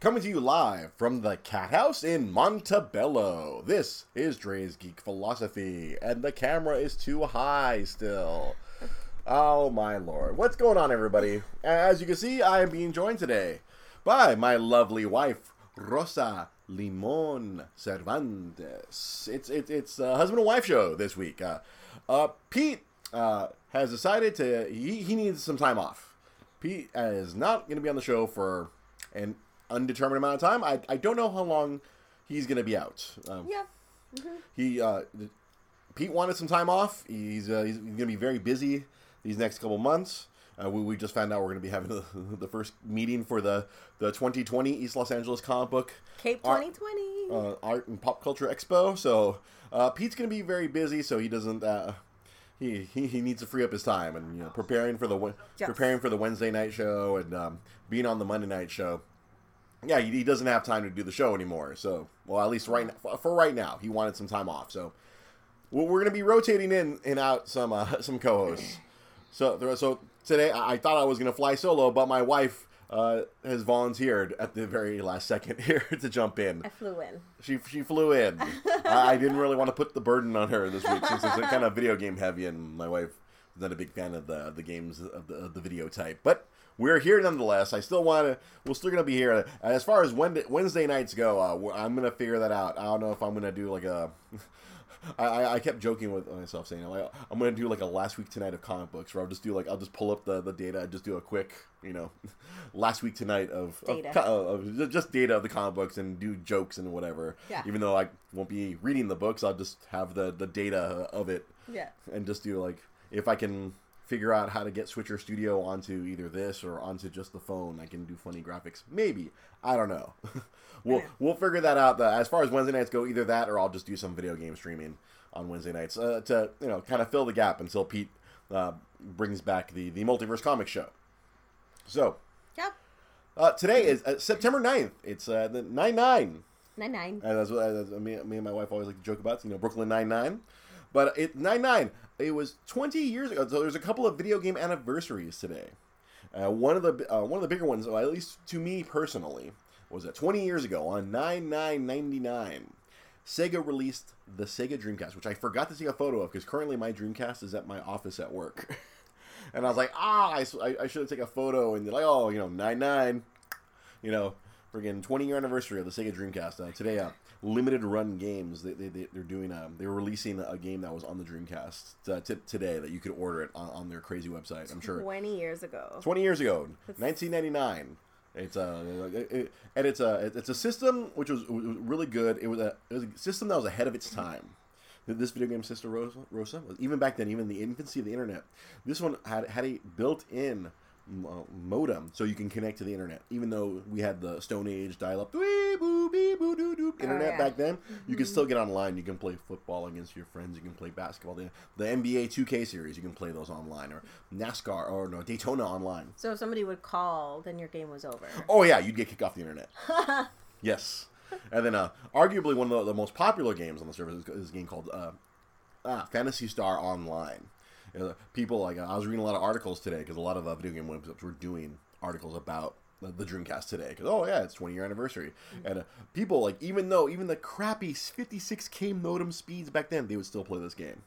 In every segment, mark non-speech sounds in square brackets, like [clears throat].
Coming to you live from the Cat House in Montebello. This is Dre's Geek Philosophy, and the camera is too high still. Oh my lord. What's going on, everybody? As you can see, I am being joined today by my lovely wife, Rosa Limon Cervantes. It's it's it's a husband and wife show this week. Uh, uh, Pete uh, has decided to he, he needs some time off. Pete is not going to be on the show for an undetermined amount of time. I, I don't know how long he's going to be out. Um, Yeah. he uh, Pete wanted some time off. He's uh, he's going to be very busy these next couple months. Uh, we, we just found out we're going to be having [laughs] the, the first meeting for the, the 2020 East Los Angeles Comic Book Cape Art- 2020. uh, Art and Pop Culture Expo. So uh, Pete's going to be very busy, so he doesn't. Uh, he, he, he needs to free up his time and you know preparing for the Yes. preparing for the Wednesday night show and um, being on the Monday night show. Yeah, he, he doesn't have time to do the show anymore. So well, at least right now, for, right now, he wanted some time off. So well, we're going to be rotating in and out some uh, [laughs] some co-hosts. So so today I I thought I was going to fly solo, but my wife uh, has volunteered at the very last second [laughs] here to jump in. I flew in. She she flew in. [laughs] I, I didn't really want to put the burden on her this week since it's kind of video game heavy, and my wife is not a big fan of the the games of the, of the video type. But we're here nonetheless. I still want to. We're still gonna be here. As far as Wednesday, Wednesday nights go, uh, I'm gonna figure that out. I don't know if I'm gonna do like a. [laughs] I, I, kept joking with myself saying like, I'm gonna do like a last week tonight of comic books where I'll just do like I'll just pull up the, the data and just do a quick you know [laughs] last week tonight of, of Data. co- of just data of the comic books and do jokes and whatever. Yeah. Even though I won't be reading the books, I'll just have the the data of it Yeah. and just do like if I can figure out how to get Switcher Studio onto either this or onto just the phone, I can do funny graphics. Maybe I don't know. [laughs] we'll we'll figure that out. As far as Wednesday nights go, either that or I'll just do some video game streaming on Wednesday nights uh, to you know kind of fill the gap until Pete uh, brings back the the multiverse comic show. So Yep. uh, today is uh, September 9th. It's uh, the nine nine. Nine nine. And that's what that's, me, me and my wife always like to joke about, you know, Brooklyn Nine Nine. But it Nine Nine, it was 20 years ago. So there's a couple of video game anniversaries today. Uh, one of the uh, one of the bigger ones, well, at least to me personally, was that 20 years ago on 9999, Sega released the Sega Dreamcast, which I forgot to take a photo of because currently my Dreamcast is at my office at work. [laughs] and I was like, ah, I should have taken a photo. And they're like, oh, you know, 99, you know, friggin' 20 year anniversary of the Sega Dreamcast. Uh, today, uh, limited run games. They, they, they, they're doing, a, they were releasing a game that was on the Dreamcast uh, t- today that you could order it on, on their crazy website. I'm sure. Twenty years ago. 20 years ago, 1999. It's a it, it- and it's a it's a system which was, was really good. It was a it was a system that was ahead of its time. This video game, Sister Rosa, Rosa even back then, even in the infancy of the internet. This one had had a built-in uh, modem, so you can connect to the internet. Even though we had the Stone Age dial-up "Dwee boo bee boo doo doo" internet yeah. back then, you can still get online. You can play football against your friends. You can play basketball. The, the NBA 2K series, you can play those online, or NASCAR, or no Daytona online. So if somebody would call, then your game was over. Oh yeah, you'd get kicked off the internet. [laughs] yes, and then uh, arguably one of the, the most popular games on the service is, is a game called uh, ah, Phantasy Star Online. Uh, people like I was reading a lot of articles today because a lot of uh, video game websites were doing articles about the, Dreamcast today because oh yeah, it's 20 year anniversary, and uh, people like even though even the crappy 56k modem speeds back then, they would still play this game.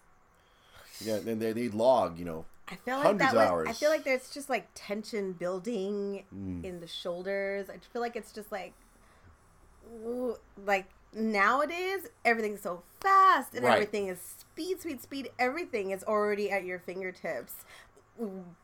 Yeah, and they they'd log you know I feel like Hundreds that of was. hours. I feel like there's just like tension building Mm. in the shoulders. I feel like it's just like, ooh, like nowadays everything's so fast and Right. everything is speed, speed, speed. Everything is already at your fingertips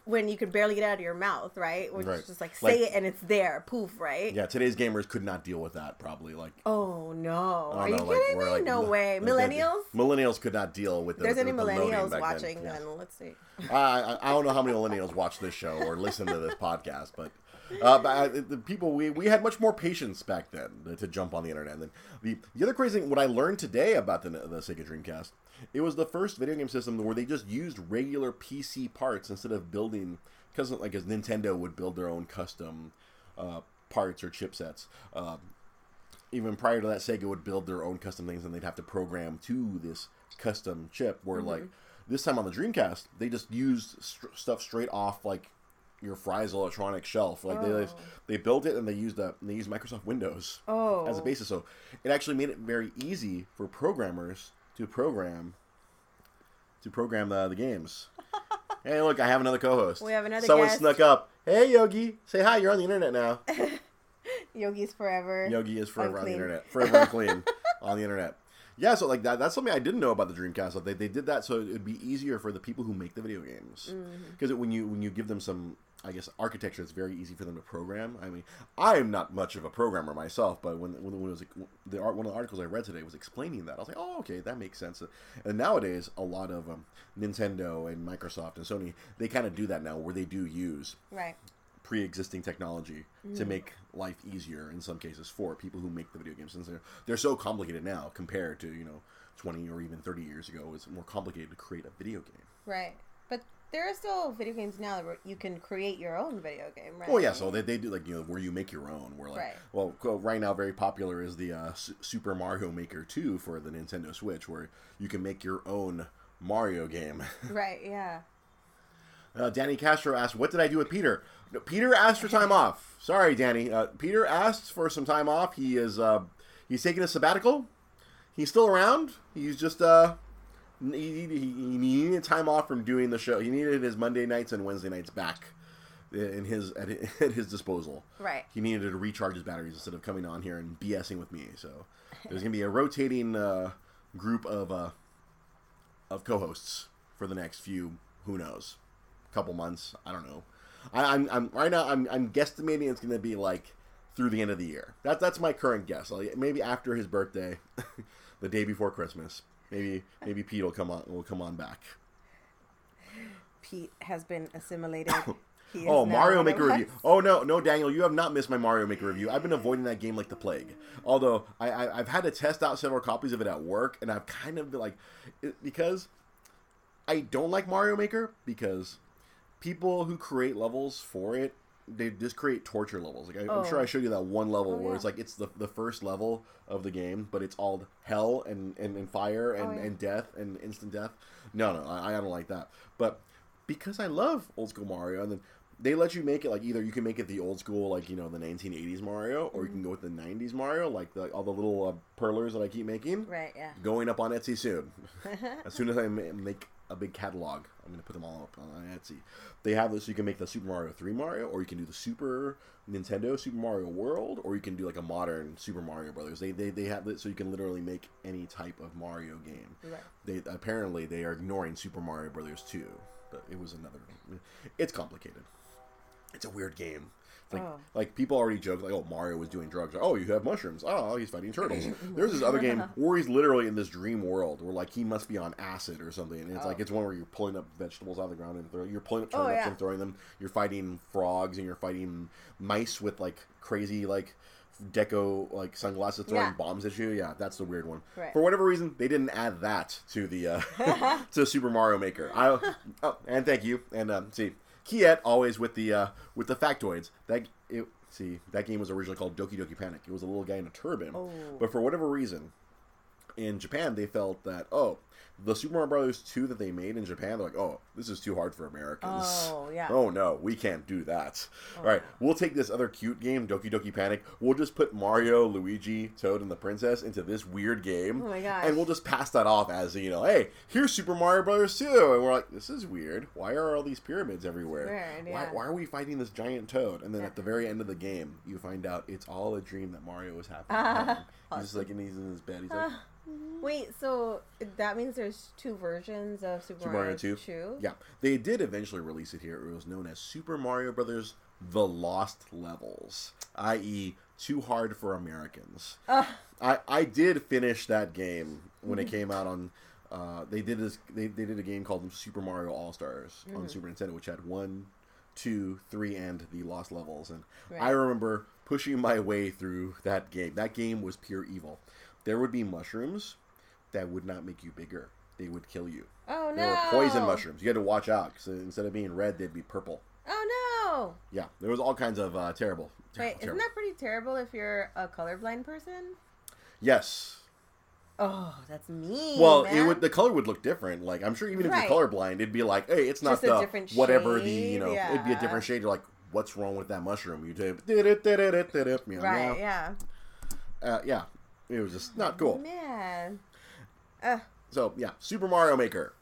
when you can barely get it out of your mouth, right? When Right. it's just like Like- say it and it's there, poof, right? yeah today's gamers could not deal with that probably like Oh no! Are you like, kidding me? like- no way. like Millennials? millennials could not deal with the, There's any the millennials watching? Then. Then let's see. Yeah. I, I I don't know how many millennials watch this show or listen to this [laughs] podcast, but. Uh, but I, the people we, we had much more patience back then to, jump on the internet. And then the the other crazy thing, what I learned today about the the Sega Dreamcast, it was the first video game system where they just used regular PC parts instead of building because like as Nintendo would build their own custom uh, parts or chipsets. Um, even prior to that, Sega would build their own custom things, and they'd have to program to this custom chip. Where like this time on the Dreamcast, they just used str- stuff straight off like your Fry's electronic shelf. Like they Oh. they built it and they used a they used Microsoft Windows Oh. as a basis. So it actually made it very easy for programmers to program to program the, the games. [laughs] hey, look, I have another co-host. We have another Someone guest. snuck up. Hey, Yogi, say hi. You're on the internet now. [laughs] Yogi's forever. Yogi is forever on the internet, forever unclean [laughs] on the internet. Yeah, so like that, that's something I didn't know about the Dreamcast. Like they, they did that so it'd be easier for the people who make the video games Mm-hmm. because when you when you give them some, I guess architecture, it's very easy for them to program. I mean, I'm not much of a programmer myself, but when when, when it was the art, one of the articles I read today was explaining that, I was like, oh, okay, that makes sense. And nowadays, a lot of um, Nintendo and Microsoft and Sony, they kind of do that now, where they do use Right. pre-existing technology to make life easier in some cases for people who make the video games since they're they're so complicated now compared to you know 20 or even 30 years ago it's more complicated to create a video game Right. There are still video games now where you can create your own video game, right? oh yeah so they, they do like you know where you make your own where like Right. well right now very popular is the uh, Su- super mario maker 2 for the nintendo switch where you can make your own mario game [laughs] Right. Yeah. Uh, Danny Castro asked, "What did I do with Peter?" No, Peter asked for time off. Sorry, Danny. Uh, Peter asked for some time off. He is uh, he's taking a sabbatical. He's still around. He's just uh, he, he, he needed time off from doing the show. He needed his Monday nights and Wednesday nights back in his [laughs] at, his disposal. Right. He needed to recharge his batteries instead of coming on here and BSing with me. So there's gonna be a rotating uh, group of uh, of co-hosts for the next few. Who knows? Couple months. I don't know. I, I'm, I'm right now. I'm, I'm guesstimating it's gonna be like through the end of the year. That's that's my current guess. Like, maybe after his birthday, [laughs] the day before Christmas. Maybe maybe Pete will come on. Will come on back. Pete has been assimilated. [coughs] Oh, Mario Maker us. review. Oh no, no, Daniel, you have not missed my Mario Maker review. I've been avoiding that game like the plague. Although I, I I've had to test out several copies of it at work, and I've kind of been like, it, because I don't like Mario Maker because people who create levels for it. They just create torture levels. Like I, I'm sure Oh. I showed you that one level Oh, where it's like it's the, the first level of the game, but it's all hell and, and, and fire and, Oh, yeah. and death and instant death. No, no, I, I don't like that. But because I love old school Mario, and then they let you make it like either you can make it the old school, like you know the 1980s Mario, or you can go with the 90s Mario, like the, all the little uh, perlers that I keep making. Right. Yeah. Going up on Etsy soon. [laughs] as soon as I make a big catalog, I'm gonna put them all up on Etsy. They have this. You can make the Super Mario 3 Mario, or you can do the Super Nintendo Super Mario World, or you can do like a modern Super Mario Brothers. They they, they have this, so you can literally make any type of Mario game. Right. They apparently they are ignoring Super Mario Brothers 2, but it was another. It's complicated. It's a weird game. Like, Oh. like people already joke like, oh, Mario was doing drugs. oh, you have mushrooms. Oh, he's fighting turtles. [laughs] There's this other game [laughs] where he's literally in this dream world where like he must be on acid or something. And it's like Oh. it's one where you're pulling up vegetables out of the ground and throw, you're pulling up Oh, yeah. and throwing them. You're fighting frogs and you're fighting mice with like crazy like deco like sunglasses throwing Yeah. bombs at you. Yeah, that's the weird one. Right. For whatever reason, they didn't add that to the uh, [laughs] to Super Mario Maker. I oh, and thank you. And um, see, Kiet always with the uh, with the factoids. That it see that game was originally called Doki Doki Panic. It was a little guy in a turban, Oh. but for whatever reason, in Japan they felt that oh. The Super Mario Brothers 2 that they made in Japan, they're like, oh, this is too hard for Americans. Oh, yeah. Oh, no, we can't do that. Oh, all right, we'll take this other cute game, Doki Doki Panic. We'll just put Mario, Luigi, Toad, and the Princess into this weird game. Oh my gosh. And we'll just pass that off as, you know, hey, here's Super Mario Brothers 2. And we're like, this is weird. Why are all these pyramids everywhere? Weird, why, yeah. why are we fighting this giant toad? And then at the very end of the game, you find out it's all a dream that Mario was having. [laughs] He's just like, and he's in his bed. He's like, [sighs] Wait, so that means there's two versions of Super, Super Mario 2. 2? Yeah, they did eventually release it here. It was known as Super Mario Brothers: The Lost Levels, i.e., too hard for Americans. I I did finish that game when it [laughs] came out on. Uh, they did this. They, they did a game called Super Mario All Stars on Super Nintendo, which had one, two, three, and the Lost Levels. And I remember pushing my way through that game. That game was pure evil. There would be mushrooms that would not make you bigger. They would kill you. Oh, no. They were poison mushrooms. You had to watch out because instead of being red, they'd be purple. Oh, no! Yeah, there was all kinds of uh, terrible. Wait, terrible, isn't that pretty terrible if you're a colorblind person? Yes. Oh, that's mean. Well, man. it would the color would look different. Like I'm sure even if Right. you're colorblind, it'd be like, hey, it's not Just a the different whatever the you know, it'd be a different shade. You're like, what's wrong with that mushroom? You did Right, yeah. uh, yeah. It was just not cool. Man. Uh, So yeah, Super Mario Maker,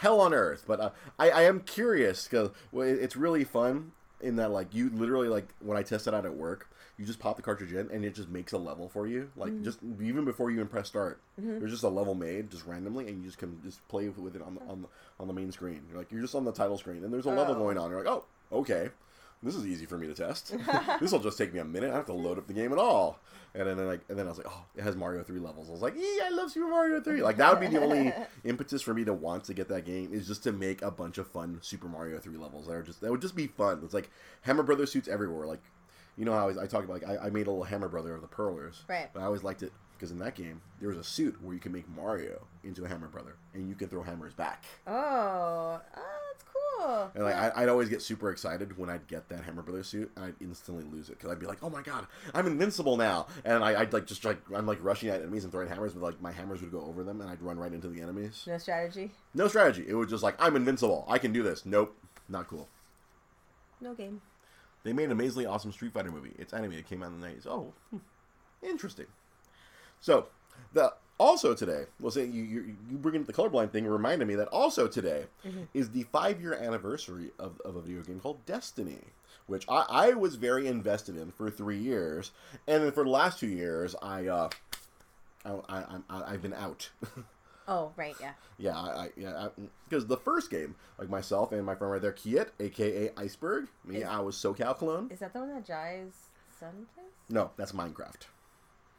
hell on earth. But uh, I I am curious because well, it's really fun in that like you literally like when I test it out at work, you just pop the cartridge in and it just makes a level for you. Like Mm-hmm. just even before you even press start, there's just a level made just randomly, and you just can just play with it on the on the on the main screen. You're like you're just on the title screen, and there's a level Oh. going on. You're like, oh, okay. This is easy for me to test. [laughs] this will just take me a minute. I don't have to load up the game at all. And then like, and then I was like, oh, it has Mario Three levels. I was like, yeah, I love Super Mario Three. Like that would be the only [laughs] impetus for me to want to get that game is just to make a bunch of fun Super Mario Three levels. That are just that would just be fun. It's like Hammer Brothers suits everywhere. Like, you know how I, I talk about like I, I made a little Hammer Brother of the Perlers. Right. But I always liked it because in that game there was a suit where you can make Mario into a Hammer Brother and you can throw hammers back. oh, oh, that's cool. And like I, I'd always get super excited when I'd get that Hammer brother suit, and I'd instantly lose it because I'd be like, "Oh my god, I'm invincible now!" And I, I'd like just like I'm like rushing at enemies and throwing hammers, but like my hammers would go over them, and I'd run right into the enemies. no strategy, No strategy. It was just like I'm invincible. I can do this. Nope, not cool. no game. They made an amazingly awesome Street Fighter movie. It's animated. It came out in the 90s. Oh, hmm, interesting. So, the also today, we'll say you you, you bring in the colorblind thing reminded me that also today is the five year anniversary of, of a video game called Destiny, which I, I was very invested in for three years, and then for the last two years, I uh, I, I, I I've been out. [laughs] Oh, right, yeah. Yeah, I, I yeah, because the first game, like myself and my friend right there, Kiet, aka Iceberg, me, Is- I was SoCal clone. Is that the one that Jai's son plays? No, that's Minecraft.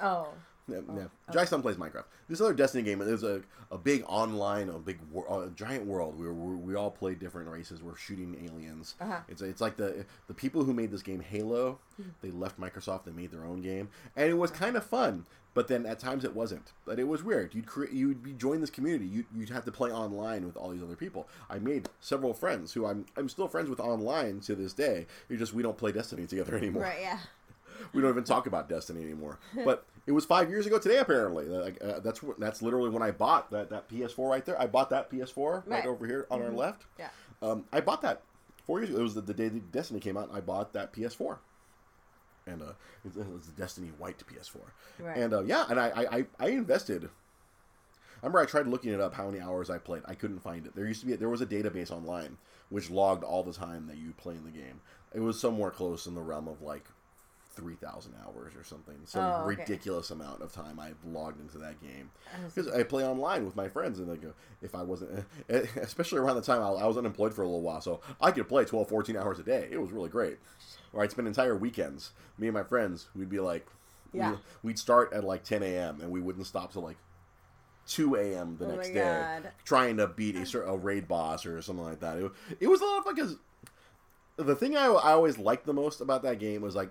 Oh, Yeah, yeah. Jai Sun plays Minecraft. This other Destiny game, there's a, a big online, a big wor- a giant world where we, we all play different races. We're shooting aliens. Uh-huh. It's it's like the the people who made this game Halo. They left Microsoft and made their own game, and it was kind of fun. But then at times it wasn't. But it was weird. You'd create, you'd be join this community. You you'd have to play online with all these other people. I made several friends who I'm I'm still friends with online to this day. It's just we don't play Destiny together [laughs] anymore right, yeah. we don't even talk about Destiny anymore. But [laughs] it was five years ago today, apparently. Like uh, that's that's literally when I bought that, that PS4 right there. I bought that PS4 right, Right. over here on our left. Yeah. Um, I bought that four years ago. It was the, the day that Destiny came out. and I bought that PS4, and uh, it, was the Destiny White PS4. Right. And uh, yeah, and I, I I I invested. I remember I tried looking it up how many hours I played. I couldn't find it. There used to be there was a database online which logged all the time that you play in the game. It was somewhere close in the realm of like three thousand hours or something. Some Oh, okay. ridiculous amount of time I've logged into that game because I play online with my friends and like if I wasn't, [laughs] eh, especially around the time I, I was unemployed for a little while, so I could play 12, 14 hours a day. It was really great. Or I'd spend entire weekends. Me and my friends, we'd be like, Yeah. we, we'd start at like 10 a.m. and we wouldn't stop till like 2 a.m. the Oh next day, trying to beat a, a raid boss or something like that. It, it was a lot of fun because the thing I, I always liked the most about that game was like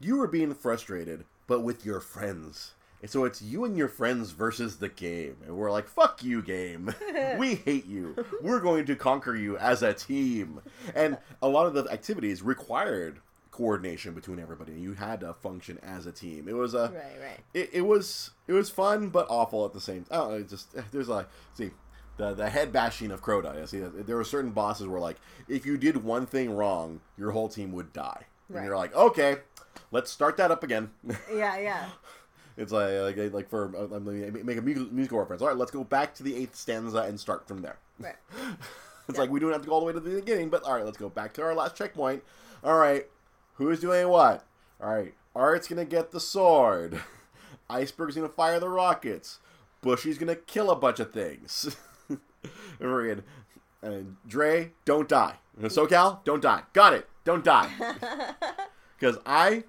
you were being frustrated, but with your friends. And so it's you and your friends versus the game. And we're like, fuck you, game. [laughs] we hate you. We're going to conquer you as a team. And a lot of the activities required coordination between everybody. And you had to function as a team. It was a Right, right. it, it was it was fun but awful at the same time. I don't know, it just eh, there's like see the the head bashing of Crota. I see uh, there were certain bosses where like if you did one thing wrong, your whole team would die. And you're like, okay, let's start that up again. [laughs] Yeah, yeah. it's like like, like for uh, I'm gonna make a musical reference. All right, let's go back to the eighth stanza and start from there. Right. [laughs] It's Yeah. like we don't have to go all the way to the beginning, but all right, let's go back to our last checkpoint. All right, who's doing what? All right, Art's gonna get the sword. [laughs] Iceberg's gonna fire the rockets. Bushy's gonna kill a bunch of things. In. And Dre, don't die. SoCal, don't die. Got it. Don't die. Because I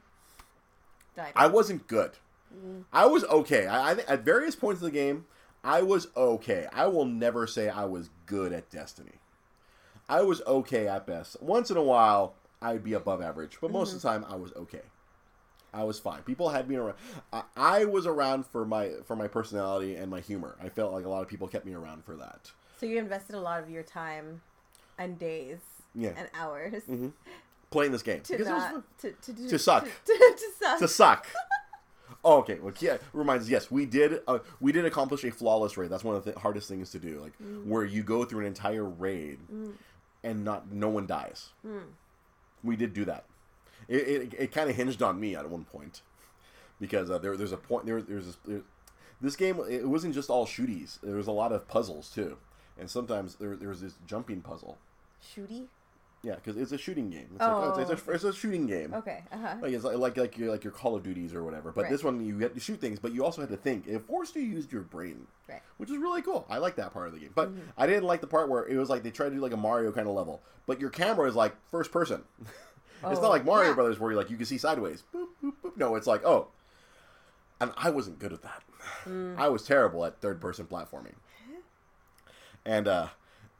Died. I wasn't good. I was okay. I, I at various points of the game, I was okay. I will never say I was good at Destiny. I was okay at best. Once in a while, I'd be above average, but most of the mm-hmm. time, I was okay. I was fine. People had me around. I, I was around for my for my personality and my humor. I felt like a lot of people kept me around for that. so you invested a lot of your time and days Yeah, and hours mm-hmm. Playing this game to because it was not fun. to to, do, To suck. to, [laughs] to, to suck. to suck. Oh, okay. Well, yeah, reminds us. Yes, we did. Uh, we did accomplish a flawless raid. That's one of the th- hardest things to do. Like where you go through an entire raid and not no one dies. We did do that. It it, it kind of hinged on me at one point because uh, there there's a point there there's this, there, this game. It wasn't just all shooties. There was a lot of puzzles too, and sometimes there there was this jumping puzzle. Shooty. Yeah, because it's a shooting game. It's, like, oh, it's, it's, a, it's a shooting game. Okay. Uh-huh. Like it's like like like your like your Call of Duties or whatever. But Right. this one you had to shoot things, but you also had to think. It forced you to use your brain, Right. which is really cool. I like that part of the game. But Mm-hmm. I didn't like the part where it was like they tried to do like a Mario kind of level, but your camera is like first person. [laughs] it's Oh, not like Mario yeah. Brothers where you like you can see sideways. Boop, boop, boop. No, it's like oh, and I wasn't good at that. Mm. I was terrible at third person platforming. And uh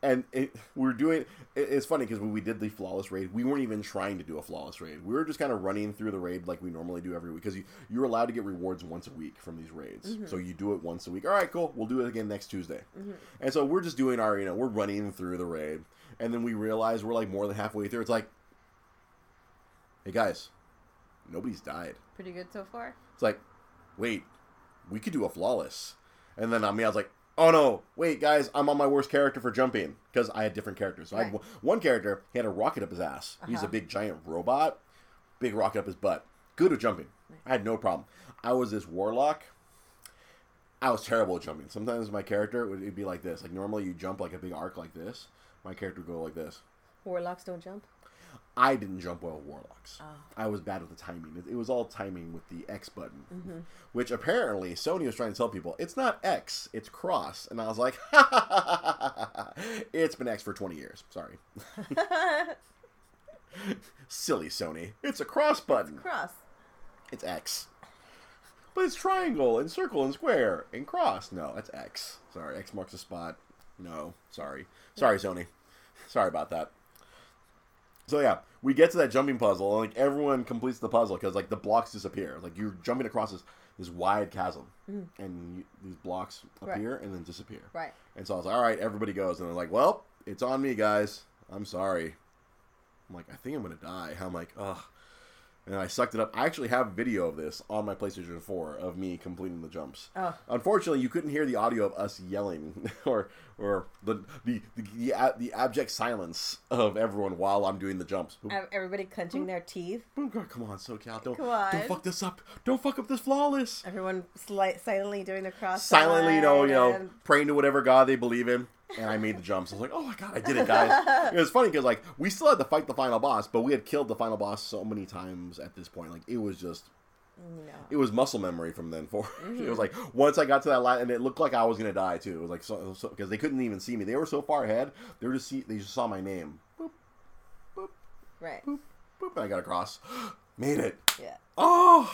and it, we are doing it, it's funny because when we did the flawless raid we weren't even trying to do a flawless raid. We were just kind of running through the raid like we normally do every week because you, you're allowed to get rewards once a week from these raids. Mm-hmm. So you do it once a week. All right cool. We'll do it again next tuesday. Mm-hmm. And so we're just doing our you know we're running through the raid and then we realize we're like more than halfway through. It's like hey guys nobody's died. Pretty good so far. it's like, wait, we could do a flawless. And then um, on me, I was like, oh no, wait, guys, I'm on my worst character for jumping because I had different characters. So I had Right. one- character, he had a rocket up his ass. He's a Uh-huh. big giant robot, big rocket up his butt. Good at jumping. I had no problem. I was this warlock. I was terrible at jumping. Sometimes my character would it'd be like this. Like normally you jump like a big arc like this. My character would go like this. Warlocks don't jump. I didn't jump well with warlocks. Oh. I was bad with the timing. It, it was all timing with the X button, mm-hmm. which apparently Sony was trying to tell people it's not X, it's cross. And I was like, [laughs] it's been X for 20 years. Sorry. [laughs] Silly Sony. It's a cross button. Cross. It's X. But it's triangle and circle and square and cross. No, it's X. Sorry, X marks the spot. No, sorry. Sorry, Sony. Sorry about that. So yeah, we get to that jumping puzzle, and like everyone completes the puzzle because like the blocks disappear. Like you're jumping across this this wide chasm, mm. and you, these blocks Right. appear and then disappear. Right. And so I was like, all right, everybody goes. And they're like, well, it's on me, guys. I'm sorry. I'm like, I think I'm going to die. I'm like, ugh. And I sucked it up. I actually have video of this on my PlayStation 4 of me completing the jumps. Oh. Unfortunately, you couldn't hear the audio of us yelling [laughs] or or the the, the, the, the abject silence of everyone while I'm doing the jumps. Ev- Everybody clenching their teeth. Oh, God, come on, SoCal. Don't, Come on. don't fuck this up. Don't fuck up this flawless. Everyone sli- silently doing the cross. silently, you know, you know, praying to whatever god they believe in. And I made the jumps. I was like, oh my god, I did it, guys. it was funny because like we still had to fight the final boss, but we had killed the final boss so many times at this point. Like it was just, No. it was muscle memory from then forward. [laughs] it was mm-hmm. like once I got to that line, and it looked like I was gonna die too. It was like so because they couldn't even see me. They were so far ahead. They were just see, they just saw my name. Boop, boop, Right. boop, boop, and I got across. Made it. Yeah. Oh,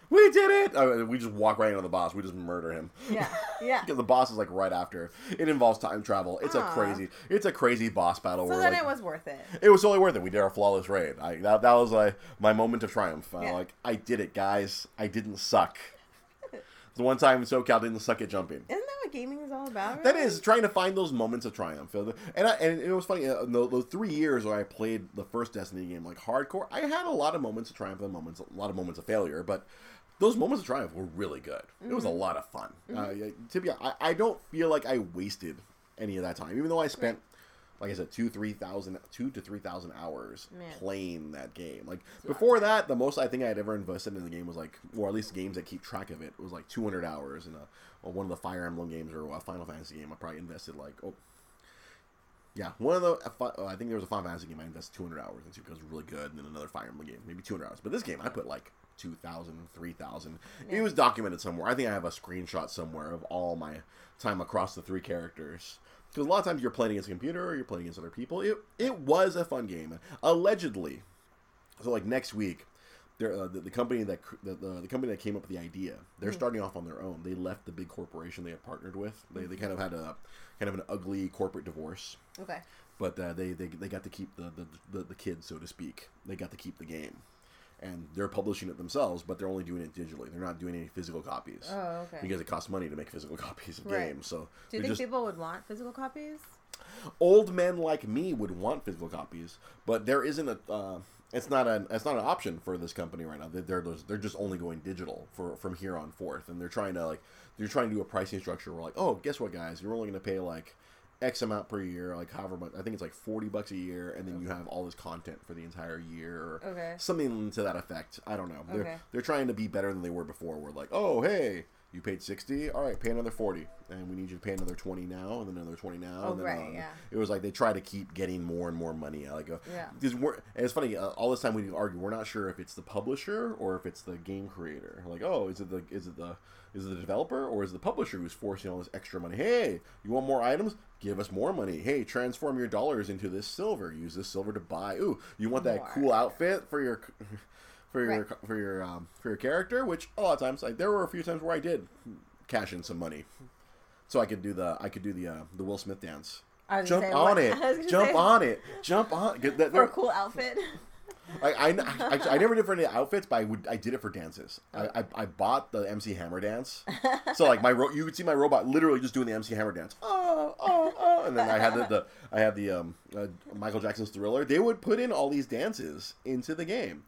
[laughs] we did it! Uh, we just walk right into the boss. We just murder him. Yeah. [laughs] Yeah. because the boss is like right after. It involves time travel. It's a crazy, it's a crazy boss battle. So where then like, it was worth it. it was totally worth it. We did our flawless raid. I, that, that was like my moment of triumph. Uh, Like I did it, guys. I didn't suck. The one time SoCal didn't suck at jumping. Isn't that what gaming is all about? That really? is trying to find those moments of triumph, and I, and it was funny. Uh, those, those three years where I played the first Destiny game like hardcore, I had a lot of moments of triumph and moments, a lot of moments of failure, but those moments of triumph were really good. It was a lot of fun. Uh, to be, I, I don't feel like I wasted any of that time, even though I spent. Like I said, two, three thousand, two to three thousand hours Man. playing that game. Like before that, the most I think I had ever invested in the game was like, or at least games that keep track of it, was like two hundred hours in a, one of the Fire Emblem games or a Final Fantasy game. I probably invested like oh, yeah, one of the uh, I think there was a Final Fantasy game I invested two hundred hours into because it was really good, and then another Fire Emblem game, maybe two hundred hours. But this game I put like 2,000, 3,000. It was documented somewhere. I think I have a screenshot somewhere of all my time across the three characters. Because a lot of times you're playing against a computer or you're playing against other people. It it was a fun game. Allegedly, so like next week, there uh, the, the company that the, the, the company that came up with the idea, they're starting off on their own. They left the big corporation they had partnered with. They, they kind of had a kind of an ugly corporate divorce, Okay. but uh, they, they they got to keep the the the kids, so to speak. They got to keep the game. And they're publishing it themselves, but they're only doing it digitally. They're not doing any physical copies Oh, okay. because it costs money to make physical [laughs] copies of Right. games. So Do you think just people would want physical copies? old men like me would want physical copies, but there isn't a uh, it's not an it's not an option for this company right now. They're they're, they're just only going digital for from here on forth, and they're trying to like they're trying to do a pricing structure where like, oh, guess what, guys, you're only going to pay like X amount per year, like however much. I think it's like forty bucks a year, and then you have all this content for the entire year, or Okay. something to that effect. I don't know. They're Okay. they're trying to be better than they were before. We're like, oh, hey. You paid sixty, all right. Pay another forty, and we need you to pay another twenty now, and then another twenty now. Oh, and then, right, uh, yeah. It was like they try to keep getting more and more money. Like, uh, Yeah. because we're and it's funny. Uh, all this time we argue, we're not sure if it's the publisher or if it's the game creator. Like, oh, is it the is it the is it the developer or is it the publisher who's forcing all this extra money? Hey, you want more items? Give us more money. Hey, transform your dollars into this silver. Use this silver to buy. Ooh, you want that cool outfit for your [laughs] for your Right. for your um, for your character? Which a lot of times, like there were a few times where I did cash in some money, so I could do the I could do the uh, the Will Smith dance. Jump say, on what- it. [laughs] I was gonna Jump say, on it. Jump on. Get that, for a cool outfit. [laughs] I, I, I, I never did for any outfits, but I would I did it for dances. I, I, I bought the MC Hammer dance, so like my ro- you would see my robot literally just doing the MC Hammer dance. Oh oh oh, and then I had the, the I had the um uh, Michael Jackson's Thriller. They would put in all these dances into the game.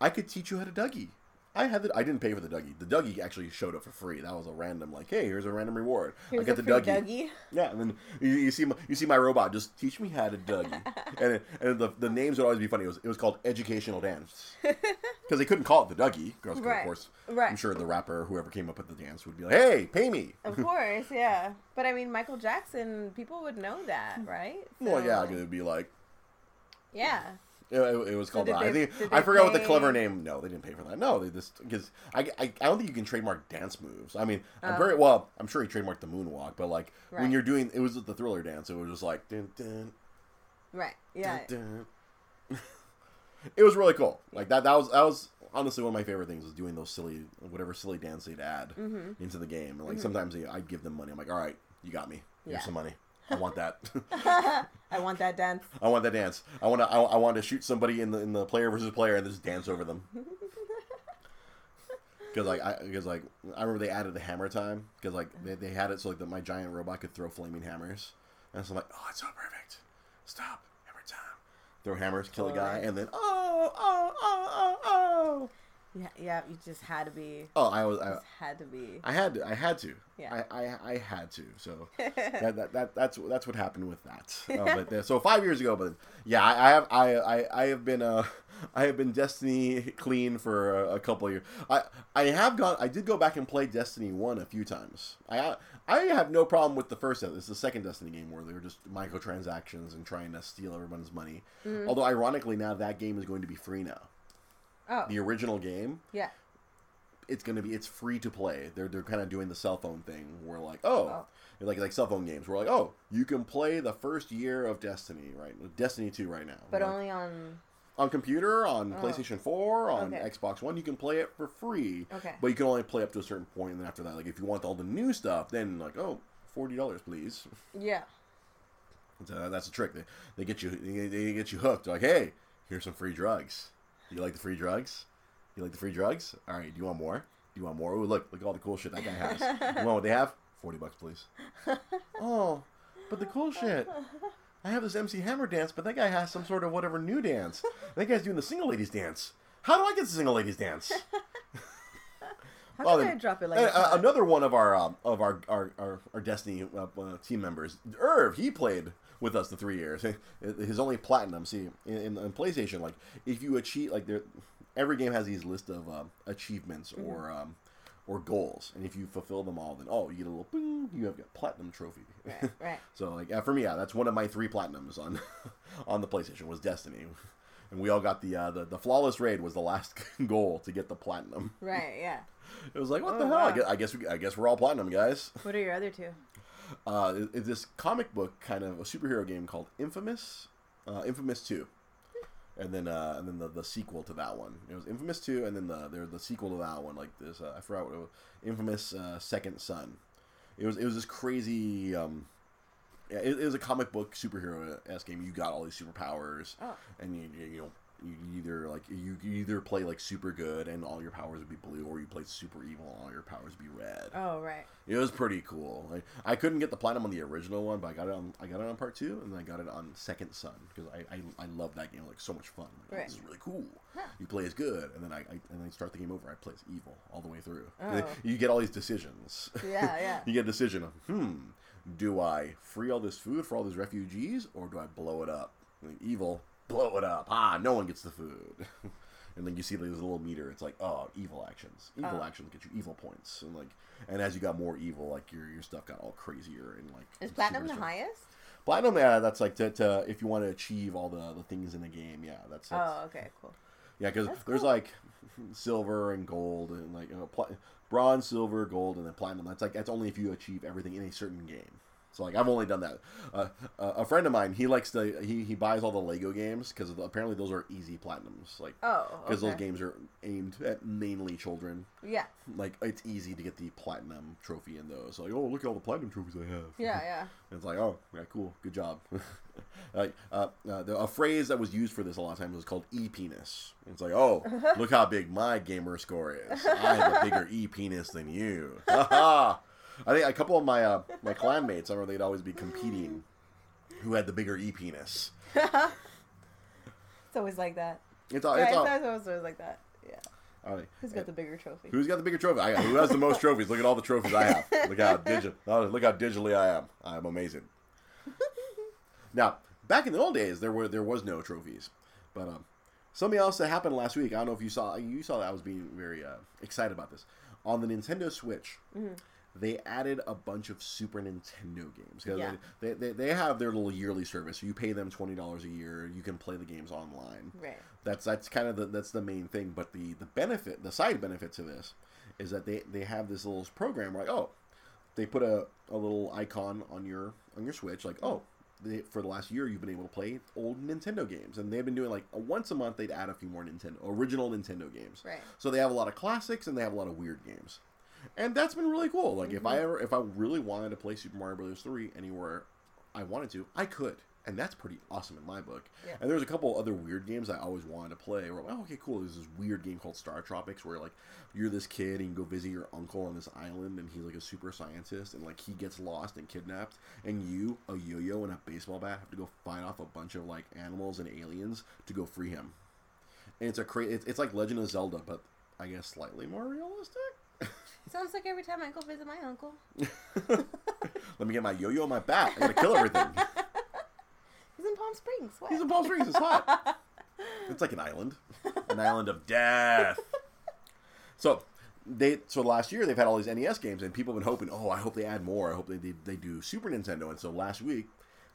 I could teach you how to Dougie. I had the I didn't pay for the Dougie. The Dougie actually showed up for free. That was a random like, hey, here's a random reward. Here's I get a the Dougie. Dougie. Yeah, and then you, you see my, you see my robot just teach me how to Dougie, [laughs] and and the, the names would always be funny. It was it was called educational dance [laughs] because they couldn't call it the Dougie. Because Right, of course, right. I'm sure the rapper whoever came up with the dance would be like, hey, pay me. Of [laughs] course, yeah. But I mean, Michael Jackson, people would know that, right? Well, yeah, it would be like yeah. It, it- was called. did uh, I think I they forgot what the clever name. No, they didn't pay for that. No, they just because I, I I don't think you can trademark dance moves. I mean, I'm Oh. very well. I'm sure he trademarked the moonwalk, but like when you're doing it was the thriller dance. It was just like dun, dun, Right. Yeah. Dun, [laughs] it was really cool. Like that. That was that was honestly one of my favorite things was doing those silly whatever silly dance they'd add Mm-hmm. into the game. And like sometimes they, I'd give them money. I'm like, all right, you got me. Here's Yeah. some money. I want that. [laughs] I want that dance. I want that dance. I want to. I, I want to shoot somebody in the in the player versus player and just dance over them. [laughs] Because like I because like I remember they added the hammer time because like they, they had it so like that my giant robot could throw flaming hammers and so I'm like oh it's so perfect stop hammer time throw hammers kill a oh, guy and then oh oh oh oh oh Yeah, yeah. You just had to be. oh I was I, Just had to be. I had to I had to Yeah. I, I I had to so [laughs] that, that, that that's that's what happened with that. [laughs] Uh, but so five years ago, but yeah, I, I have I, I I have been uh [laughs] I have been Destiny clean for a, a couple of years. I I have gone. I did go back and play Destiny one a few times. I I have no problem with the first. Is the second Destiny game where they were just microtransactions and trying to steal everyone's money. Although ironically now that game is going to be free now. Oh, The original game yeah. it's gonna be it's free to play. They're they're kind of doing the cell phone thing where like oh. oh, like like cell phone games. We're like oh you can play the first year of Destiny right Destiny two right now. But only on. on computer on Oh. PlayStation four on Okay. Xbox One you can play it for free. Okay. But you can only play up to a certain point, and then after that like if you want all the new stuff then like oh. Forty dollars, please. Yeah. So that's a trick. They, they get you they, they get you hooked. Like, hey, here's some free drugs. You like the free drugs? You like the free drugs? All right. Do you want more? Do you want more? Ooh, look, look at all the cool shit that guy has. [laughs] you want what they have? Forty bucks, please. [laughs] oh, but the cool shit. I have this MC Hammer dance, but that guy has some sort of whatever new dance. That guy's doing the single ladies dance. How do I get the single ladies dance? [laughs] How Well, can I drop it like Uh, uh, another one of our um, of our our, our, our Destiny uh, uh, team members, Irv, he played with us the three years. [laughs] His only platinum. See, in, in, PlayStation, like if you achieve, like there, every game has these list of um, achievements Mm-hmm. or um, or goals, and if you fulfill them all, then oh, you get a little boom, you have a platinum trophy. Right, [laughs] right. so like yeah, for me, yeah, that's one of my three platinums on [laughs] on the PlayStation was Destiny. And we all got the, uh, the the flawless raid was the last goal to get the platinum. Right, yeah. It was like, what Oh, the hell? I wow. guess, I guess we, I guess we're all platinum guys. What are your other two? Uh, it's this comic book kind of a superhero game called Infamous, uh, Infamous Two, and then uh, and then the, the sequel to that one. It was Infamous Two, and then the there's the sequel to that one, like this. Uh, I forgot what it was. Infamous uh, Second Son. It was it was this crazy. Um, yeah, it, it was a comic book superhero s game. You got all these superpowers, Oh. and you, you you know you either like you either play like super good and all your powers would be blue, or you play super evil and all your powers would be red. Oh right. It was pretty cool. Like, I couldn't get the platinum on the original one, but I got it on I got it on part two, and then I got it on Second Son because I, I I love that game. Like so much fun. Like, Right. This is really cool. Huh. You play as good, and then I, I and then start the game over. I play as evil all the way through. Oh. You get all these decisions. Yeah, yeah. [laughs] you get a decision of hmm, do I free all this food for all these refugees, or do I blow it up? Like, evil, blow it up. Ah, no one gets the food. [laughs] and then you see like, this little meter. It's like, oh, evil actions. Evil Oh. actions get you evil points, and like, and as you got more evil, like your your stuff got all crazier and like. Is platinum the strong. highest? Platinum, yeah, that's like to, to if you want to achieve all the the things in the game. Yeah, that's, that's Oh, okay, cool. yeah, because there's cool. like [laughs] silver and gold and like you know, pla- bronze, silver, gold, and then platinum. That's like that's only if you achieve everything in a certain game. So like I've only done that. Uh, uh, a friend of mine, he likes to he, he buys all the Lego games because apparently those are easy platinums. Like Oh, because okay. those games are aimed at mainly children. Yeah, Like it's easy to get the platinum trophy in those. Like oh look at all the platinum trophies I have. yeah, [laughs] yeah. And it's like, oh, yeah, cool, good job. [laughs] like, uh, uh, the, a phrase that was used for this a lot of times was called e-penis. It's like, oh, [laughs] look how big my gamer score is. I have a bigger e-penis than you. Ha-ha. I think a couple of my uh, my clanmates, I remember they'd always be competing who had the bigger e-penis. It's always like that. It's all, Yeah, it's it's always, always like that. Yeah. all right. Who's got the bigger trophy? Who's got the bigger trophy? I got, who has the most trophies? Look at all the trophies I have. Look how [laughs] digital. Look how digitally I am. I'm amazing. [laughs] now, back in the old days, there were there was no trophies, but um, something else that happened last week. I don't know if you saw. You saw that I was being very uh, excited about this on the Nintendo Switch. They added a bunch of Super Nintendo games. Yeah. They, they, they have their little yearly service. You pay them twenty dollars a year. You can play the games online Right. that's that's kind of the that's the main thing but the the benefit the side benefit to this is that they they have this little program where like oh they put a, a little icon on your on your switch like oh they, for the last year you've been able to play old nintendo games and they've been doing like once a month they'd add a few more nintendo original nintendo games Right. so they have a lot of classics and they have a lot of weird games and that's been really cool like if i mm-hmm. ever if i really wanted to play super mario brothers 3 anywhere i wanted to i could and that's pretty awesome in my book Yeah. and there's a couple other weird games I always wanted to play. Where oh, okay, cool. There's this weird game called Star Tropics where like you're this kid and you go visit your uncle on this island, and he's like a super scientist, and like he gets lost and kidnapped, and you, a yo-yo and a baseball bat, have to go fight off a bunch of like animals and aliens to go free him. And it's a cra- it's, it's like Legend of Zelda, but I guess slightly more realistic. Sounds like every time I go visit my uncle. [laughs] Let me get my yo-yo on my back. I'm gonna kill everything. [laughs] He's in Palm Springs. What? He's in Palm Springs. It's hot. [laughs] It's like an island, an island of death. So they so last year they've had all these NES games, and people have been hoping, oh, I hope they add more. I hope they they, they do Super Nintendo. And so last week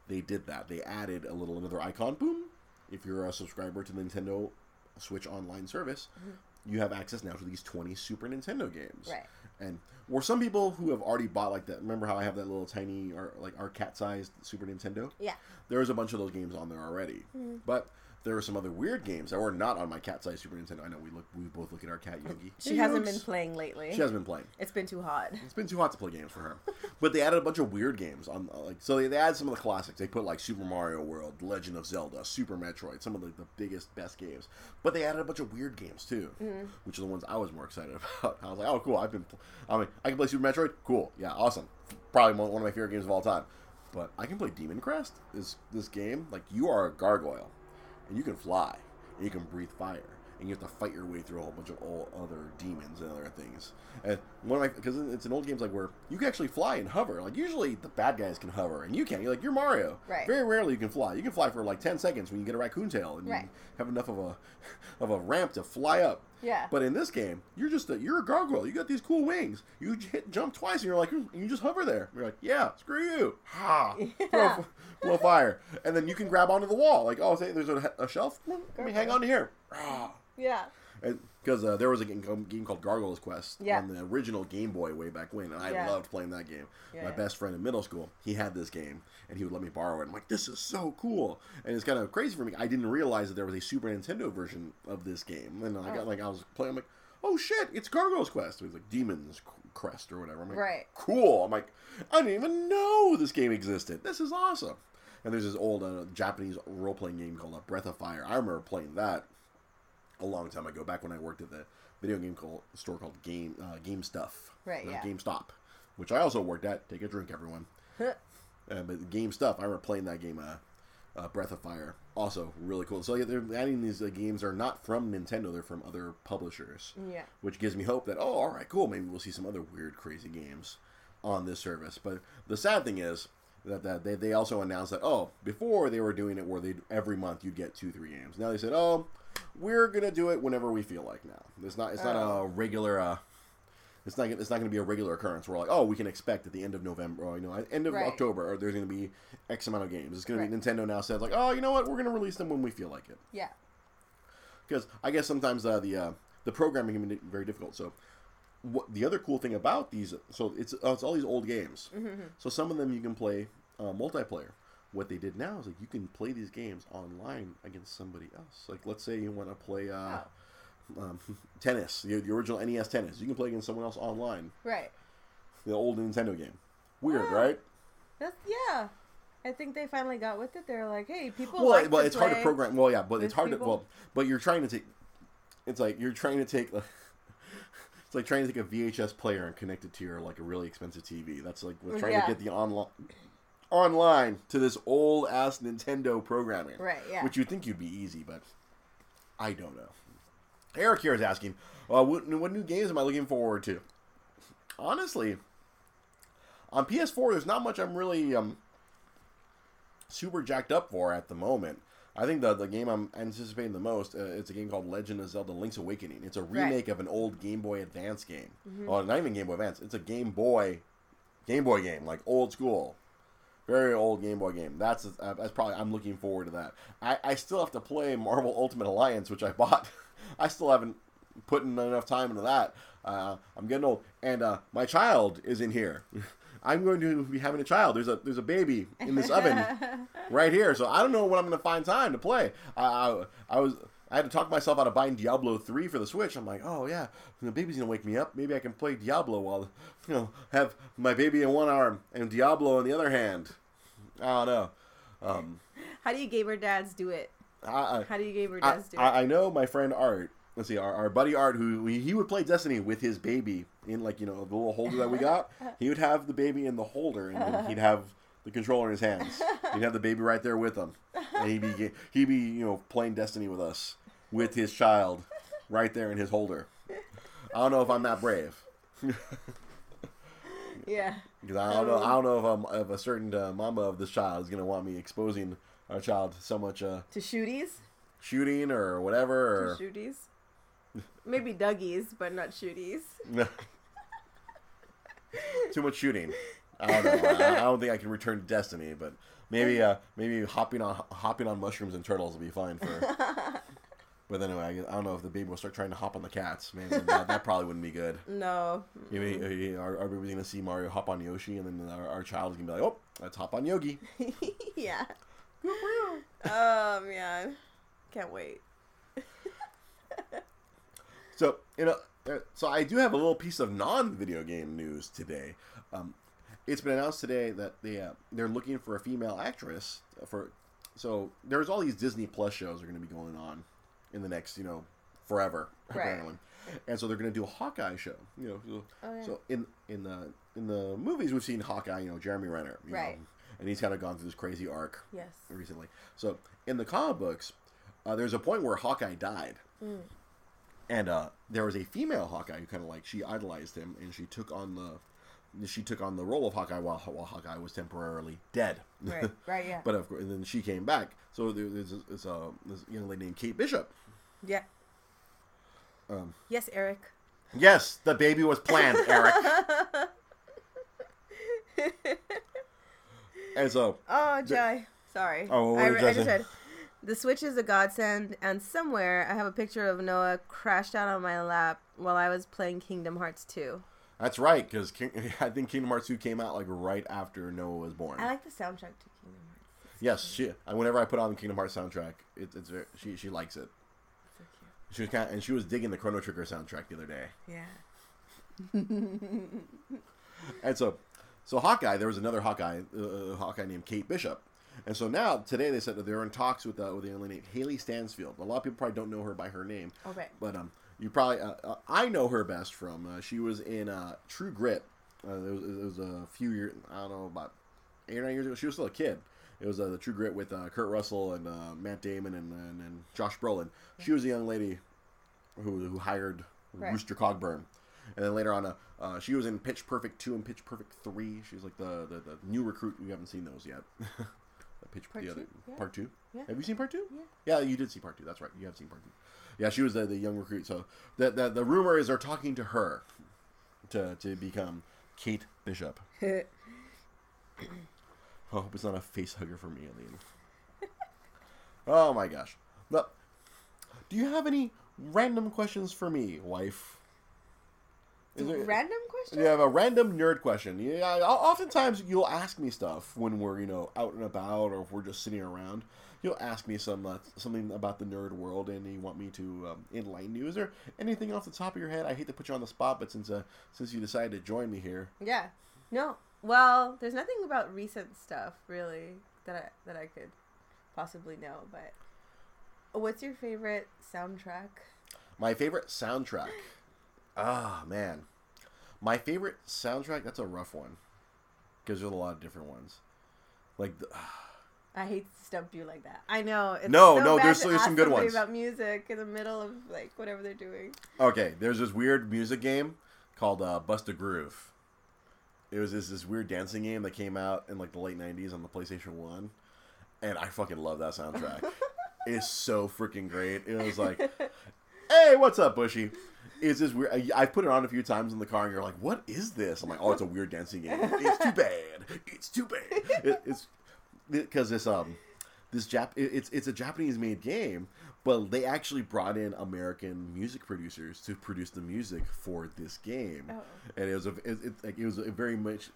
they did that. They added a little another icon. Boom! If you're a subscriber to the Nintendo Switch Online service, mm-hmm. you have access now to these 20 Super Nintendo games. Right. And or some people who have already bought like that. Remember how I have that little tiny or like our cat-sized Super Nintendo? Yeah. There's a bunch of those games on there already. Mm-hmm. But there were some other weird games that were not on my cat-sized Super Nintendo. I know we look, we both look at our cat Yogi. She Hey, hasn't Yogs. been playing lately. She hasn't been playing. It's been too hot. It's been too hot to play games for her. [laughs] but they added a bunch of weird games on, uh, like, so they, they added some of the classics. They put like Super Mario World, Legend of Zelda, Super Metroid, some of the, the biggest, best games. But they added a bunch of weird games too, which are the ones I was more excited [laughs] about. I was like, oh, cool. I've been, pl- I mean, I can play Super Metroid. Cool. Yeah, awesome. Probably one one of my favorite games of all time. But I can play Demon Crest. Is this game, like you are a gargoyle, and you can fly, and you can breathe fire, and you have to fight your way through a whole bunch of all other demons and other things. And one of my because it's an old games like where you can actually fly and hover. Like usually the bad guys can hover, and you can't. You're like you're Mario. Right. Very rarely you can fly. You can fly for like ten seconds when you get a raccoon tail, and Right. you have enough of a [laughs] of a ramp to fly up. Yeah. But in this game, you're just a, you're a gargoyle. You got these cool wings. You hit jump twice, and you're like you just hover there. You're like, yeah, screw you. Ha! [laughs] Blow, blow fire, and then you can grab onto the wall. Like, oh, say there's a, a shelf. Let me hang on to here. Ah. Yeah. Because uh, there was a game, game called Gargoyles Quest Yeah. on the original Game Boy way back when, and I Yeah. loved playing that game. Yeah, My best friend in middle school, he had this game, and he would let me borrow it. I'm like, this is so cool, and it's kind of crazy for me. I didn't realize that there was a Super Nintendo version of this game, and I got Oh. like I was playing, I'm like, oh shit, it's Gargoyles Quest. It was like Demon's Crest or whatever. I'm like, Right. cool. I'm like, I didn't even know this game existed. This is awesome. And there's this old uh, Japanese role playing game called uh, Breath of Fire. I remember playing that a long time ago, back when I worked at the video game called, store called Game uh, Game Stuff, Right, yeah. GameStop, which I also worked at. Take a drink, everyone. Uh, but Game Stuff, I remember playing that game, uh, uh, Breath of Fire. Also really cool. So yeah, they're adding these uh, games are not from Nintendo; they're from other publishers, Yeah. which gives me hope that oh, all right, cool. Maybe we'll see some other weird, crazy games on this service. But the sad thing is that, that they, they also announced that oh, before they were doing it where they every month you'd get two, three games. Now they said oh, we're gonna do it whenever we feel like. Now it's not it's not a regular. Uh, it's not. It's not going to be a regular occurrence. We're like, oh, we can expect at the end of November, or you know, end of Right. October, or there's going to be X amount of games. It's going to Right. be Nintendo now says like, oh, you know what, we're going to release them when we feel like it. Yeah. Because I guess sometimes uh, the uh, the programming can be very difficult. So, what the other cool thing about these, so it's uh, it's all these old games. So some of them you can play uh, multiplayer. What they did now is like you can play these games online against somebody else. Like let's say you want to play uh, um, tennis, the, the original NES tennis. You can play against someone else online. Right. The old Nintendo game. Weird, Ah. right? That's yeah. I think they finally got with it. They're like, hey, people. Well, like well, it's hard to program. Well, yeah, but it's hard to. Well, but you're trying to take. It's like you're trying to take. [laughs] It's like trying to take a VHS player and connect it to your like a really expensive TV. That's like we're trying Yeah. to get the online online to this old ass Nintendo programming. Right, yeah. Which you'd think you'd be easy, but I don't know. Eric here is asking, uh, what, what new games am I looking forward to? Honestly, on PS4, there's not much I'm really um, super jacked up for at the moment. I think the the game I'm anticipating the most uh, it's a game called Legend of Zelda: Link's Awakening. It's a Right. Mm-hmm. remake of an old Game Boy Advance game. Well, not even Game Boy Advance. It's a Game Boy Game Boy game, like old school, very old Game Boy game. That's uh, that's probably I'm looking forward to that. I, I still have to play Marvel Ultimate Alliance, which I bought. [laughs] I still haven't put in enough time into that. Uh, I'm getting old, and uh, my child is in here. [laughs] I'm going to be having a child. There's a there's a baby in this oven [laughs] right here, so I don't know when I'm going to find time to play. I, I, I was I had to talk myself out of buying Diablo three for the Switch. I'm like, oh yeah, the baby's gonna wake me up. Maybe I can play Diablo while you know have my baby in one arm and Diablo in the other hand. I don't know. Um, How do you gamer dads do it? I, I, How do you gamer I, dads do it? I, I know my friend Art. Let's see, our, our buddy Art, who he, he would play Destiny with his baby in like you know the little holder that we got. [laughs] he would have the baby in the holder, and he'd have the controller in his hands. He'd have the baby right there with him, and he'd be he'd be you know playing Destiny with us with his child right there in his holder. I don't know if I'm that brave. yeah. Because I don't know, I don't know if I'm, if a certain uh, mama of this child is gonna want me exposing our child so much uh, To shooties. shooting or whatever. Or, To shooties. Maybe Dougies, but not shooties. [laughs] Too much shooting. I don't know. I, I don't think I can return to Destiny, but maybe uh, maybe hopping on hopping on mushrooms and turtles will be fine for. But anyway, I, don't know if the baby will start trying to hop on the cats. Man, that, that probably wouldn't be good. [laughs] No. Maybe uh, our, our baby's gonna see Mario hop on Yoshi, and then our, our child's gonna be like, "Oh, let's hop on Yogi." [laughs] yeah. oh man. Can't wait. [laughs] So you know, uh, so I do have a little piece of non-video game news today. Um, it's been announced today that they uh, they're looking for a female actress for. So there's all these Disney Plus shows are going to be going on in the next you know forever Right. apparently, and so they're going to do a Hawkeye show. You know, so, Oh, yeah. so in in the in the movies we've seen Hawkeye, you know, Jeremy Renner, you Right. know, and he's kind of gone through this crazy arc Yes. recently. So in the comic books, uh, there's a point where Hawkeye died, and uh, there was a female Hawkeye who kind of like she idolized him, and she took on the she took on the role of Hawkeye while while Hawkeye was temporarily dead. Right. Right. Yeah. [laughs] but of course, and then she came back. So there, there's a, there's a this young lady named Kate Bishop. Yeah. Um, Yes, Eric. yes, the baby was planned, Eric. [laughs] and so Oh, Jai. Sorry. Oh, what I, I just said the Switch is a godsend, and somewhere I have a picture of Noah crashed out on my lap while I was playing Kingdom Hearts 2. that's right, because [laughs] I think Kingdom Hearts 2 came out like right after Noah was born. I like the soundtrack to Kingdom Hearts. Yes, she. I- Whenever I put on the Kingdom Hearts soundtrack, it, it's very, she she likes it. She was kind and she was digging the Chrono Trigger soundtrack the other day. Yeah. [laughs] And so, so Hawkeye, there was another Hawkeye, uh, Hawkeye named Kate Bishop, And so now today they said that they're in talks with uh, with a young lady named Hailee Steinfeld. A lot of people probably don't know her by her name, Okay. but um, you probably uh, uh, I know her best from uh, she was in uh, True Grit. Uh, it, was, it was a few years I don't know about eight or nine years ago. She was still a kid. It was uh, the True Grit with uh, Kurt Russell and uh, Matt Damon and, and, and Josh Brolin. She was a young lady who who hired Right. Rooster Cogburn. And then later on, uh, uh, she was in Pitch Perfect 2 and Pitch Perfect 3. She's like the, the, the new recruit. We haven't seen those yet. [laughs] the Pitch Part the other, two? Yeah. Part 2? Yeah. Have you seen Part 2? Yeah. Yeah, you did see Part 2. That's right. You have seen Part 2. Yeah, she was the, the young recruit. So the, the, the rumor is they're talking to her to, to become Kate Bishop. [laughs] I hope it's not a face hugger for me, Aline. [laughs] oh my gosh. Well, do you have any random questions for me, wife? Is there- Random question? you have a random nerd question. Yeah, oftentimes you'll ask me stuff when we're you know out and about or if we're just sitting around. You'll ask me some uh, something about the nerd world, and you want me to um, enlighten you. Is there anything off the top of your head? I hate to put you on the spot, but since uh, since you decided to join me here, Yeah. No. Well, there's nothing about recent stuff really that I that I could possibly know, but what's your favorite soundtrack? my favorite soundtrack. Ah man, my favorite soundtrack. That's a rough one because there's a lot of different ones. Like the, I hate to stump you like that. I know. It's No, so no, there's- there's some good ones. about music in the middle of like whatever they're doing. Okay, there's this weird music game called uh, Bust a Groove. It was this, this weird dancing game that came out in like the late '90s on the PlayStation One, and I fucking love that soundtrack. [laughs] it's so freaking great. It was like, "Hey, what's up, Bushy?" It's this weird. I, I put it on a few times in the car, and you're like, "What is this?" I'm like, "Oh, it's a weird dancing game. It's too bad. It's too bad." It, it's because this um this Jap it- it's it's a Japanese made game, but they actually brought in American music producers to produce the music for this game, Oh. and it was a it, it, like, it was a very much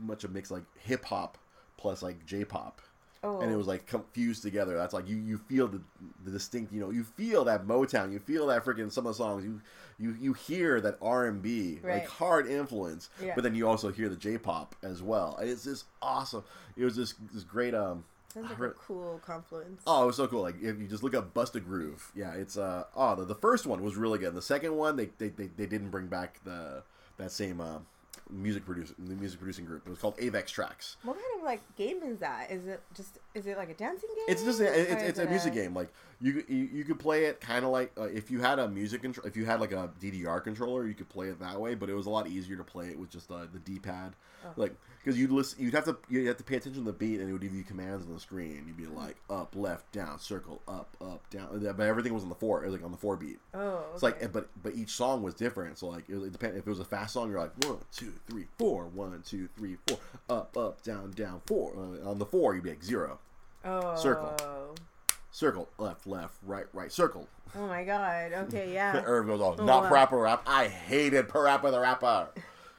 much a mix like hip hop plus like J pop. Oh. And it was like confused together. That's like you, you feel the, the distinct, you know, you feel that Motown, you feel that freaking some of the songs, you you you hear that R and B, like hard influence, Yeah. but then you also hear the J pop as well. It's just awesome. It was this this great um Sounds like a cool confluence. Oh, it was so cool! Like if you just look up "Bust a Groove," yeah, it's uh oh the, the first one was really good. The second one they they, they, they didn't bring back the that same uh, music producer the music producing group. It was called Avex Trax. What kind of like game is that? Is it just is it like a dancing game? It's just a, it's, it's a it music game. Like you you, you could play it kind of like uh, if you had a music control if you had like a DDR controller, you could play it that way. But it was a lot easier to play it with just uh, the D pad, Oh. like because you'd listen you'd have to you have to pay attention to the beat and it would give you commands on the screen. You'd be like up, left, down, circle, up, up, down. But everything was on the four, it was like on the four beat. Oh, It's like, but but each song was different. So like, it, it depend if it was a fast song, you're like one, two, three, four, one, two, three, four, up, up, down, down, four. Uh, on the four, you'd be like zero, oh, circle. circle, left, left, right, right, circle. Oh my god. Okay, yeah. [laughs] Irv goes off. Oh, Not wow. Parappa Rap. I hated Parappa the Rapper.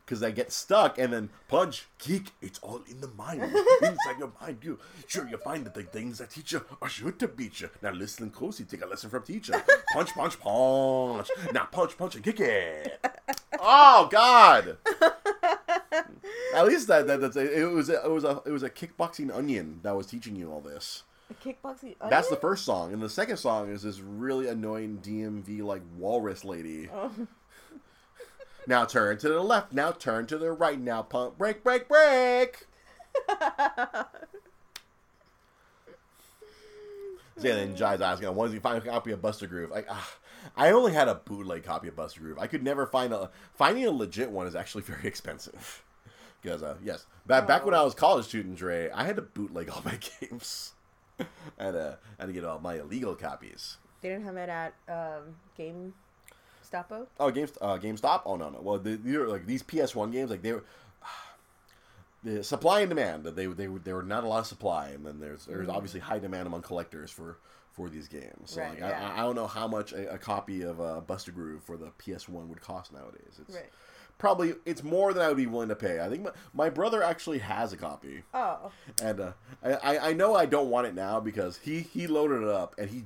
Because they get stuck and then punch, kick. It's all in the mind. [laughs] Inside your mind. You sure you find that the things that teach you are sure to beat you. Now listen closely. Take a lesson from teacher. Punch, punch, punch. Now punch, punch, and kick it. [laughs] Oh God. At least that, that that's it was a, it was a it was a kickboxing onion that was teaching you all this. A kickboxing. That's the first song, and the second song is this really annoying DMV like walrus lady. Oh. Now turn to the left. Now turn to the right. Now pump, break, break, break. Yeah, then Jai's asking, "When did you find a copy of Bust a Groove?" Like, ah, I only had a bootleg copy of Bust a Groove. I could never find a finding a legit one is actually [laughs] very expensive. Because uh, yes, back back when I was college student, Dre, I had to bootleg all [laughs] my games. I had to, I had to get all my illegal copies. They didn't have it at um, Game Oh, Game uh, GameStop. Oh no, no. Well, the, these are like these PS1 games, like they were [sighs] the supply and demand. That they they were there were not a lot of supply, and then there's there's obviously high demand among collectors for for these games. So Right, like yeah. I, I don't know how much a, a copy of uh, Bust a Groove for the PS1 would cost nowadays. It's Right. probably it's more than I would be willing to pay. I think my, my brother actually has a copy, Oh. and uh, I I- I know I don't want it now because he he loaded it up and he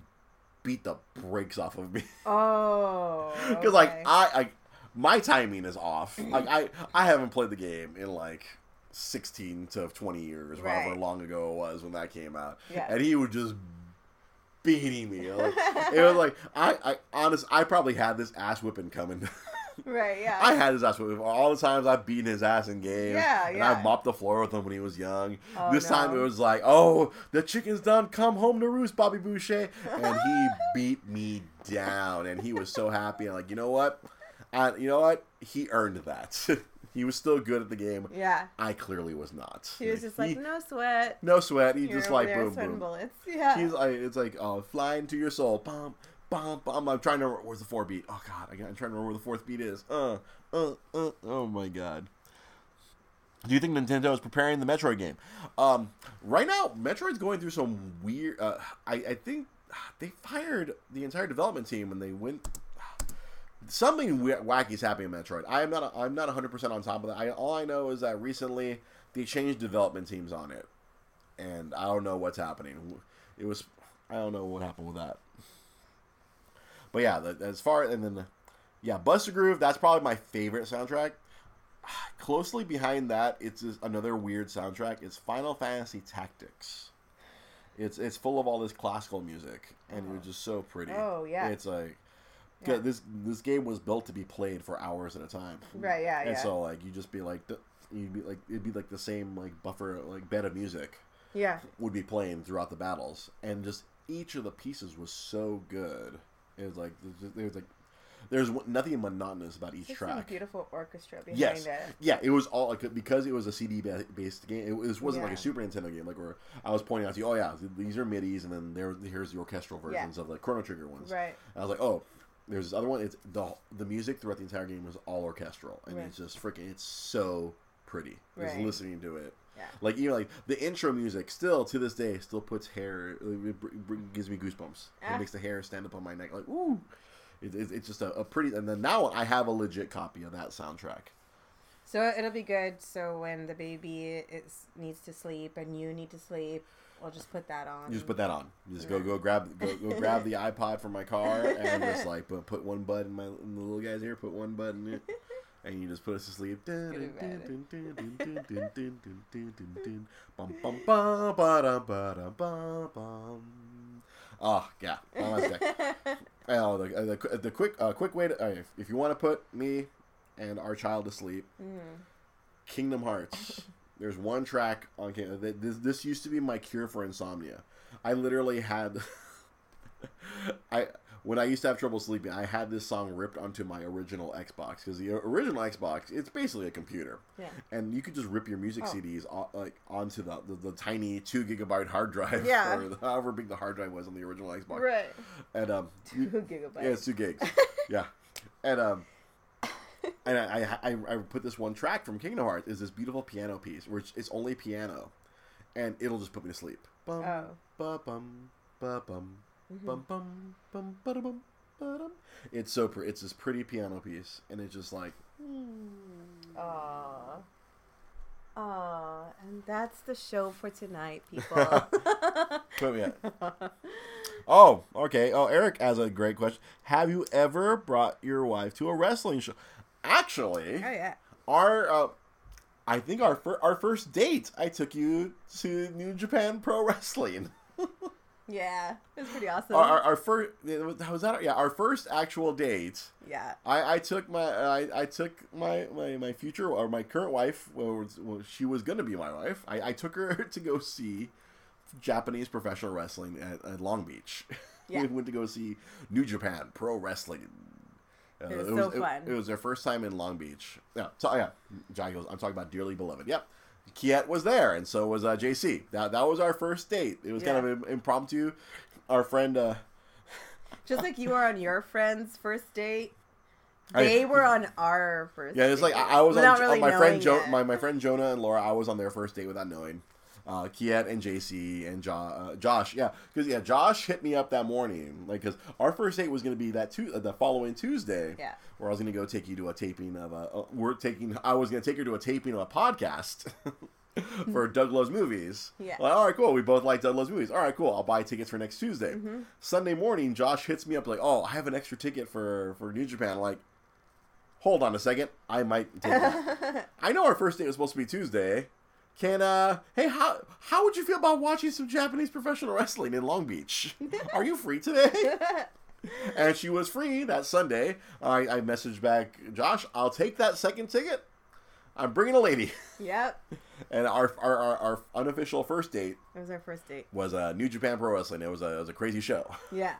beat the brakes off of me. [laughs] Oh. Because like. I, I, my timing is off. [clears throat] Like I, I haven't played the game in like sixteen to twenty years, Right. however long ago it was when that came out, Yeah. and he was just beating me. Like, it was [laughs] like I, I honest, I probably had this ass whipping coming. [laughs] Right. Yeah. I had his ass whipping all the times I've beaten his ass in games. Yeah, and yeah. I mopped the floor with him when he was young. Oh, this time it was like, oh, the chicken's done. Come home to roost, Bobby Boucher. And he [laughs] beat me down, and he was so happy. And like, you know what? I, you know what? He earned that. [laughs] he was still good at the game. yeah. I clearly was not. He was just like, no sweat. no sweat. He You're just like boom, boom. bullets. [laughs] Yeah. He's like, it's like, oh, flying to your soul. Bum, bum, bum. I'm trying to remember where's the four beat. Oh god, I'm trying to remember where the fourth beat is. Uh, uh, uh. Oh my god. Do you think Nintendo is preparing the Metroid game? Um, right now, Metroid's going through some weird. Uh, I I think they fired the entire development team and they went. Something wa- wacky is happening in Metroid. I am not. I'm not 100 percent on top of that. I, all I know is that recently they changed development teams on it, and I don't know what's happening. It was. I don't know what happened with that. But yeah, the, as far and then, yeah, Bust a Groove. That's probably my favorite soundtrack. [sighs] Closely behind that, it's another weird soundtrack. It's Final Fantasy Tactics. It's it's full of all this classical music, and it was just so pretty. Oh, yeah. It's like Yeah. this this game was built to be played for hours at a time. Right, yeah, yeah. And yeah. so like you just be like you'd be like it'd be like the same like buffer like bed of music yeah. would be playing throughout the battles, and just each of the pieces was so good. It was like there's there was like there's nothing monotonous about each Just track. beautiful orchestra behind Yes, it. yeah, it was all like because it was a CD based game. It was wasn't like a Super Nintendo game like where I was pointing out to you, oh yeah, these are midis, and then there here's the orchestral Yeah. versions of the Chrono Trigger ones. Right. I was like, oh, there's this other one. It's the the music throughout the entire game was all orchestral, and Right. it's just freaking. It's so pretty. Just Right. listening to it. Yeah. Like even like the intro music, still to this day, still puts hair. It gives me goosebumps. Ah. It makes the hair stand up on my neck. Like ooh, it, it, it's just a, a pretty. And then now I have a legit copy of that soundtrack. So it'll be good. So when the baby is needs to sleep and you need to sleep, we'll just put that on. You just put that on. You just go Yeah. go grab go, go grab [laughs] the iPod from my car and just like put, put one button in my in the little guy's ear. Put one button. In, [laughs] and you just put us to sleep. Oh yeah, oh, the, the, the quick uh, quick way to uh, if, if you want to put me and our child to sleep, mm. Kingdom Hearts. There's one track on Kingdom. This this used to be my cure for insomnia. I literally had I when I used to have trouble sleeping, I had this song ripped onto my original Xbox because the original Xbox it's basically a computer, Yeah. and you could just rip your music Oh. CDs like onto the, the, the tiny two gigabyte hard drive, Yeah. [laughs] or however big the hard drive was on the original Xbox, Right. and um, [laughs] Two gigabytes. yeah, it's two gigs. [laughs] yeah, and um, and I, I I I put this one track from Kingdom Hearts is this beautiful piano piece where it's, it's only piano, and it'll just put me to sleep. Bum, Oh. ba bum Mhm. dum. It's so pretty. It's this pretty piano piece, and it's just like Aww. Aww. And that's the show for tonight, people. [laughs] put me at. [laughs] Oh, okay. Oh, Eric has a great question. Have you ever brought your wife to a wrestling show? Actually, oh, yeah. our uh, I think our fir- our first date, I took you to New Japan Pro Wrestling. [laughs] Yeah. It was pretty awesome. our, our, our first was that? Yeah, our first actual date. yeah. I, I took my I, I took my, my, my future or my current wife. Well, was- well she was gonna be my wife. I, I took her [laughs] to go see Japanese professional wrestling at, at Long Beach. [laughs] Yeah. we went to go see New Japan Pro Wrestling. Uh, It was so it, fun. It, was their first time in Long Beach. Yeah, so yeah, Johnny goes. I'm talking about dearly beloved. Yep, Kiet was there, and so was uh, JC. That that was our first date. It was kind of im- impromptu. Our friend. Uh, Just like you were on your friend's first date, I- they were on our first Yeah, it's like. I, I was on, without on my friend jo- my, my friend Jonah and Laura. I was on their first date without knowing. Uh, Kiet and JC and jo- uh, Josh, yeah, because yeah, Josh hit me up that morning, like because our first date was gonna be that tu- uh, the following Tuesday, Yeah. where I was gonna go take you to a taping of a. Uh, we're taking. I was gonna take her to a taping of a podcast [laughs] for Doug Loves Movies. Yeah. Like, all right, cool. We both like Doug Loves Movies. All right, cool. I'll buy tickets for next Tuesday. Mm-hmm. Sunday morning, Josh hits me up like, "Oh, I have an extra ticket for for New Japan." I'm like, hold on a second, I might take that. [laughs] I know our first date was supposed to be Tuesday, can uh hey how how would you feel about watching some Japanese professional wrestling in Long Beach? [laughs] Are you free today? [laughs] and she was free that Sunday. I, I messaged back, Josh, I'll take that second ticket. I'm bringing a lady. [laughs] yep. And our our, our, our unofficial first date It was our first date. was uh, New Japan Pro Wrestling. It was a it was a crazy show. Yeah.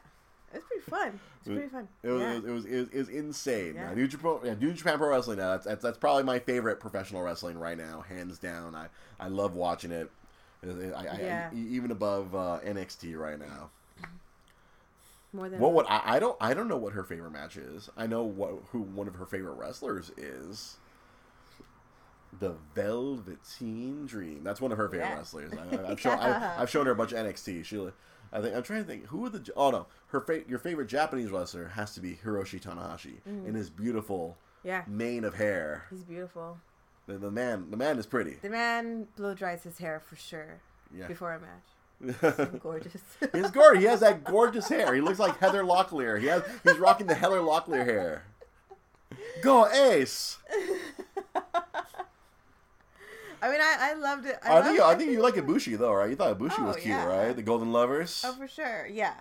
It was pretty fun. It's pretty fun. It was, yeah. it, was, it was it was insane. Yeah. New Japan yeah, New Japan Pro Wrestling. Uh, that's, that's that's probably my favorite professional wrestling right now, hands down. I I love watching it. I, I, I- Yeah. e- even above uh, NXT right now. More than What would I, I don't I don't know what her favorite match is. I know what who one of her favorite wrestlers is. The Velveteen Dream. That's one of her favorite Yeah. wrestlers. I, I've [laughs] shown I, I've shown her a bunch of NXT. She, I think I'm trying to think who are the oh no her fa- your favorite Japanese wrestler has to be Hiroshi Tanahashi Mm-hmm. in his beautiful Yeah. mane of hair. He's beautiful. The, the man the man is pretty. The man blow dries his hair for sure Yeah. before a match. Gorgeous. [laughs] He's gorgeous. He has that [laughs] gorgeous hair. He looks like Heather Locklear. He has he's rocking the Heather Locklear hair. Go Ace. I mean, I, I loved it. I, I, think loved I think you like Ibushi though, right? You thought Ibushi oh, was Oh, cute, yeah. right? The Golden Lovers. Oh, for sure. Yeah.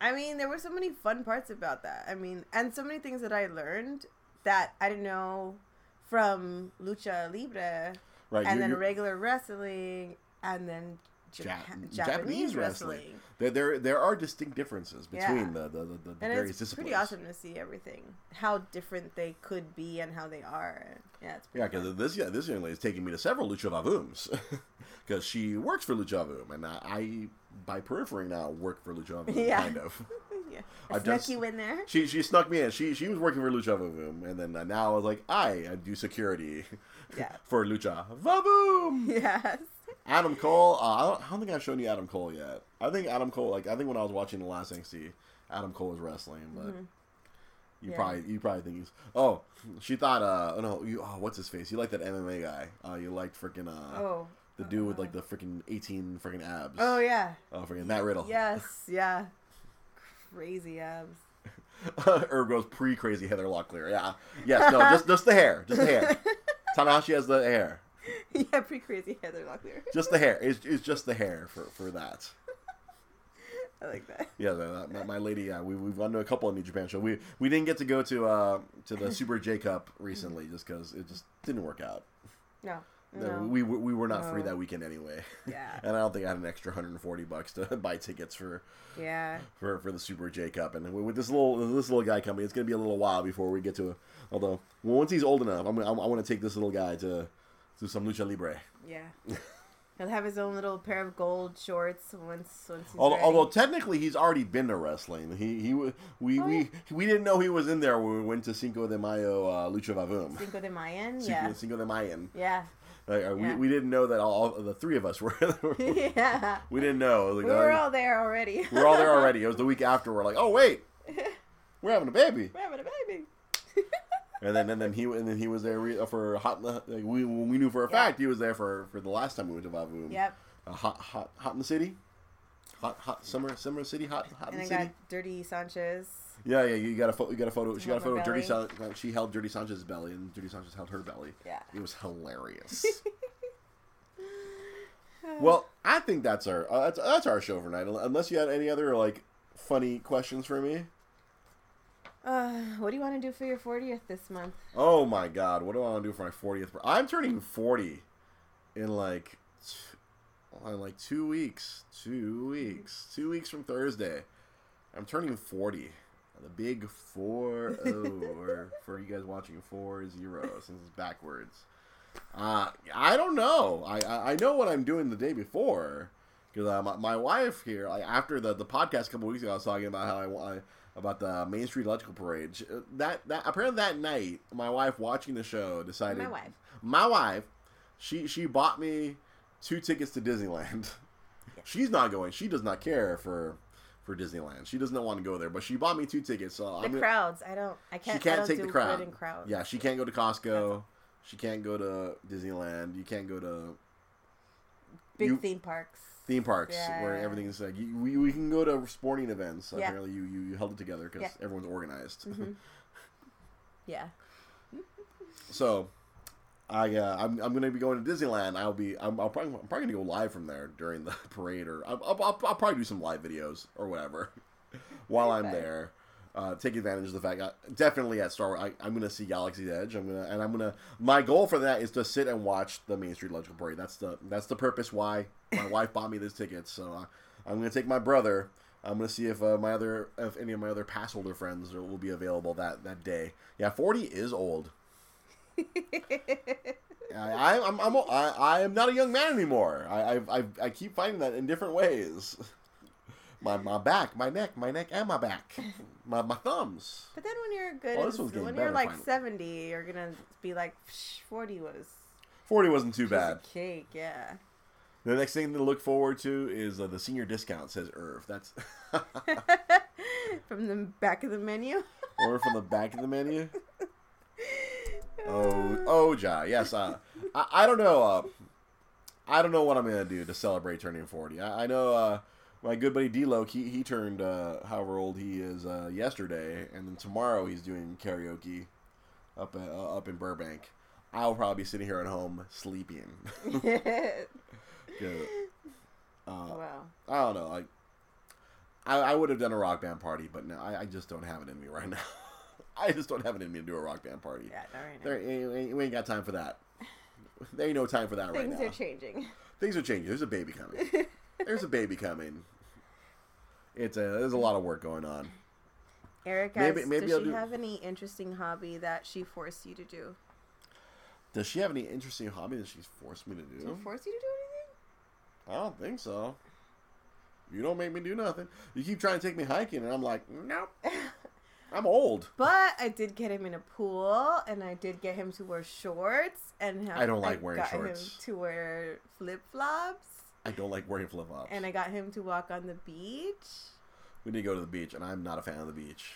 I mean, there were so many fun parts about that. I mean, and so many things that I learned that I didn't know from lucha libre, right. and you- then you- regular wrestling, and then Japan, Japanese Japanese, wrestling. wrestling. there, there there are distinct differences between Yeah. the, the, the, the And various it's disciplines. pretty awesome to see everything, how different they could be, and how they are. Yeah, it's pretty Yeah, because this yeah, this young lady is taking me to several lucha vavooms because [laughs] she works for lucha vavoom, and I, I by periphery now work for lucha vavoom, [laughs] Yeah. kind of. [laughs] yeah. I I've snuck just- you in there. She she snuck me in. She she was working for Lucha Vavoom, and then uh, now I was like, I, I do security Yeah. for Lucha Vavoom. Yes. Adam Cole. Uh, I, don't, I don't think I've shown you Adam Cole yet. I think Adam Cole. Like I think when I was watching the last NXT, Adam Cole was wrestling, but you Mm-hmm. Yeah. probably you probably think he's. Oh, she thought. Uh, oh no, you. Oh, what's his face? You like that MMA guy? Uh, you liked freaking uh, Oh. the dude with like the freaking eighteen freaking abs. Oh yeah. Oh, freaking Matt Riddle. Yes. Yeah. Crazy abs. [laughs] Ergo's pre crazy Heather Locklear. Yeah. Yes. No. just just the hair. Just the hair. [laughs] Tanahashi has the hair. [laughs] yeah, pretty crazy Heather Locklear. Just the hair. It's, it's just the hair for, for that. [laughs] I like that. Yeah, the, my, my lady. Yeah, we we've gone to a couple of New Japan shows. We we didn't get to go to uh to the Super J Cup recently just because it just didn't work out. No. No, No. We, we we were not free that weekend anyway, Yeah. [laughs] and I don't think I had an extra 140 bucks to buy tickets for Yeah. for, for the Super J Cup. And with this little this little guy coming, it's gonna be a little while before we get to. Although well, once he's old enough, I'm, gonna- I want to take this little guy to to some lucha libre. Yeah. He'll have his own little pair of gold shorts once once he's Although, ready. although technically he's already been to wrestling. He he we Oh, we we didn't know he was in there when we went to Cinco de Mayo uh, Lucha Vavoom. Cinco de Mayan. Cinco, Yeah. Cinco de Mayan. Yeah. Like, uh, we, Yeah. we didn't know that all, all the three of us were. [laughs] yeah. we didn't know. Like, We were uh, all there already. we were all there [laughs] already. It was the week after. We're like, oh wait, [laughs] we're having a baby. We're having a baby. And then and then he and then he was there for hot. Like, we we knew for a fact he was there for, for the last time we went to Vavoom. Yep. Uh, hot hot hot in the city. Hot hot summer summer city hot hot in the city. And I got Dirty Sanchez. Yeah, yeah, you got a photo. You got a photo. She got a photo. of Dirty. belly. San- she held Dirty Sanchez's belly, and Dirty Sanchez held her belly. Yeah. It was hilarious. [laughs] well, I think that's our uh, that's, that's our show for night. Unless you had any other like funny questions for me. Uh, what do you want to do for your 40th this month? Oh my God, what do I want to do for my fortieth? I'm turning forty in like in like two weeks. Two weeks. Two weeks from Thursday. I'm turning forty. The big four oh, [laughs] or for you guys watching four zero since it's backwards. Uh, I don't know. I, I I know what I'm doing the day before because uh, my, my wife here like, after the the podcast a couple weeks ago I was talking about how I, wa- about the Main Street Electrical Parade. She- uh, That that apparently that night my wife watching the show decided My wife. my wife she she bought me two tickets to Disneyland. She's not going. She does not care for for Disneyland. She does not want to go there, but she bought me two tickets. So The I'm gonna, crowds. I don't. I can't. she can't take the crowd. Crowds. Yeah, she can't go to Costco. She can't go to Disneyland. You can't go to Big you- theme parks. Theme parks where Yeah. everything's like you, we, we can go to sporting events. Yeah. Apparently, you, you you held it together because Yeah. Mm-hmm. everyone's organized. [laughs] Yeah. so, I uh, I'm, I'm gonna be going to Disneyland. I'll be I'm, I'll probably I'm probably gonna go live from there during the [laughs] parade, or I'll, I'll, I'll, I'll probably do some live videos or whatever [laughs] while I'm there. Uh, take advantage of the fact I, definitely at Star Wars I, I'm gonna see Galaxy's Edge. I'm gonna and I'm gonna my goal for that is to sit and watch the Main Street Electrical Parade. That's the that's the purpose why my [laughs] wife bought me this ticket. So uh, I'm gonna take my brother. I'm gonna see if uh, my other if any of my other pass holder friends will be available that that day. Yeah, 40 is old. [laughs] I, I'm, I'm, I'm, I, I am not a young man anymore. I, I, I, I keep finding that in different ways. My, my back, my neck, my neck, and my back, [laughs] my, my thumbs. But then when you're good, Oh, in- when you're like finally. 70, you're gonna be like, 40 was Forty wasn't too bad. cake, yeah. The next thing to look forward to is uh, the senior discount. Says Irv. That's [laughs] From the back of the menu. [laughs] or from the back of the menu. Oh, oh, Ja. Yes. Uh, I, I don't know. Uh, I don't know what I'm gonna do to celebrate turning 40. I, I know uh, my good buddy D-Lo, he he turned uh, however old he is uh, yesterday, and then tomorrow he's doing karaoke up uh, up in Burbank. I'll probably be sitting here at home sleeping. [laughs] Yeah. uh, wow. I don't know. Like, I, I would have done a rock band party, but no, I, I just don't have it in me right now. [laughs] I just don't have it in me to do a rock band party. Yeah, right now. There, ain't- we ain't got time for that. There ain't no time for that right now. Things are changing. Things are changing. There's a baby coming. [laughs] There's a baby coming. It's a there's a lot of work going on. Eric asks, maybe does I'll she do- have any interesting hobby that she forced you to do? Does she have any interesting hobby that she's forced me to she do? force you to do anything? I don't think so. You don't make me do nothing. You keep trying to take me hiking, and I'm like, nope. [laughs] I'm old. But I did get him in a pool, and I did get him to wear shorts, and have, I don't like wearing got shorts. him to wear flip flops, I don't like wearing flip flops. and I got him to walk on the beach. We need to go to the beach, and I'm not a fan of the beach.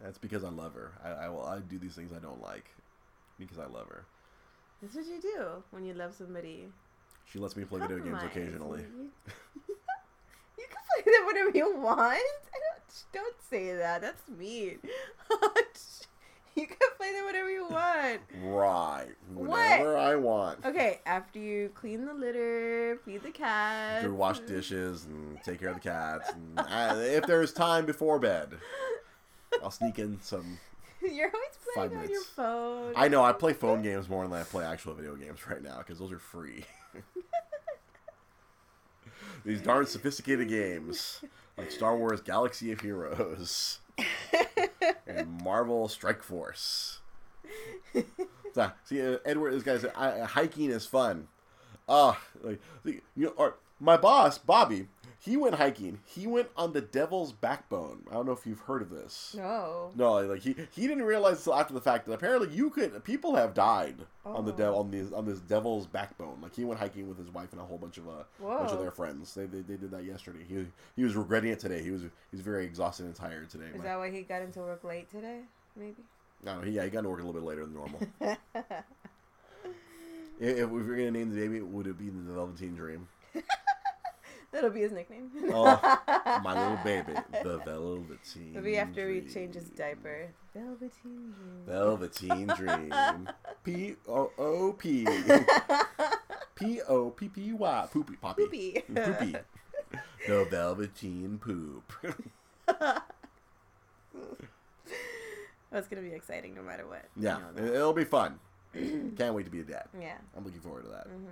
That's because I love her. I, I will. I do these things I don't like because I love her. That's what you do when you love somebody. She lets me play video games occasionally. [laughs] You, can play them whenever you want. I don't, don't say that. That's mean. [laughs] Oh, you can play them whenever you want. Right. What? Whenever I want. Okay, after you clean the litter, feed the cat. To wash dishes and take care of the cats. And uh, if there's time before bed, I'll sneak in some. [laughs] You're always playing on your phone. I know I play phone games more than I play actual video games right now because those are free. [laughs] These darn sophisticated games like Star Wars Galaxy of Heroes [laughs] and Marvel Strike Force. [laughs] So, see, uh, Edward, this guy said I, hiking is fun. Ah, like you know, or my boss Bobby, he went hiking. He went on the Devil's Backbone. I don't know if you've heard of this. No. No, like he he didn't realize until after the fact that apparently you could people have died on the Oh. devil on this on this devil's backbone. Like he went hiking with his wife and a whole bunch of uh, bunch of their friends. They, they, they did that yesterday. He he was regretting it today. He was he was very exhausted and tired today. Is My- that why he got into work late today? Maybe. no, he, yeah, he got to work a little bit later than normal. [laughs] if, if we were gonna name the baby, would it be the Velveteen Dream? [laughs] That'll be his nickname. Oh, [laughs] my little baby, the Velveteen. Maybe after Dream. changes diaper. Velveteen dream. Velveteen Dream. [laughs] P O O P. P O P P Y. Poopy. Poppy. Poopy. Poopy. [laughs] The Velveteen Poop. That's gonna be exciting no matter what. You yeah, know it- that. it'll be fun. [clears throat] Can't wait to be a dad. Yeah. I'm looking forward to that. hmm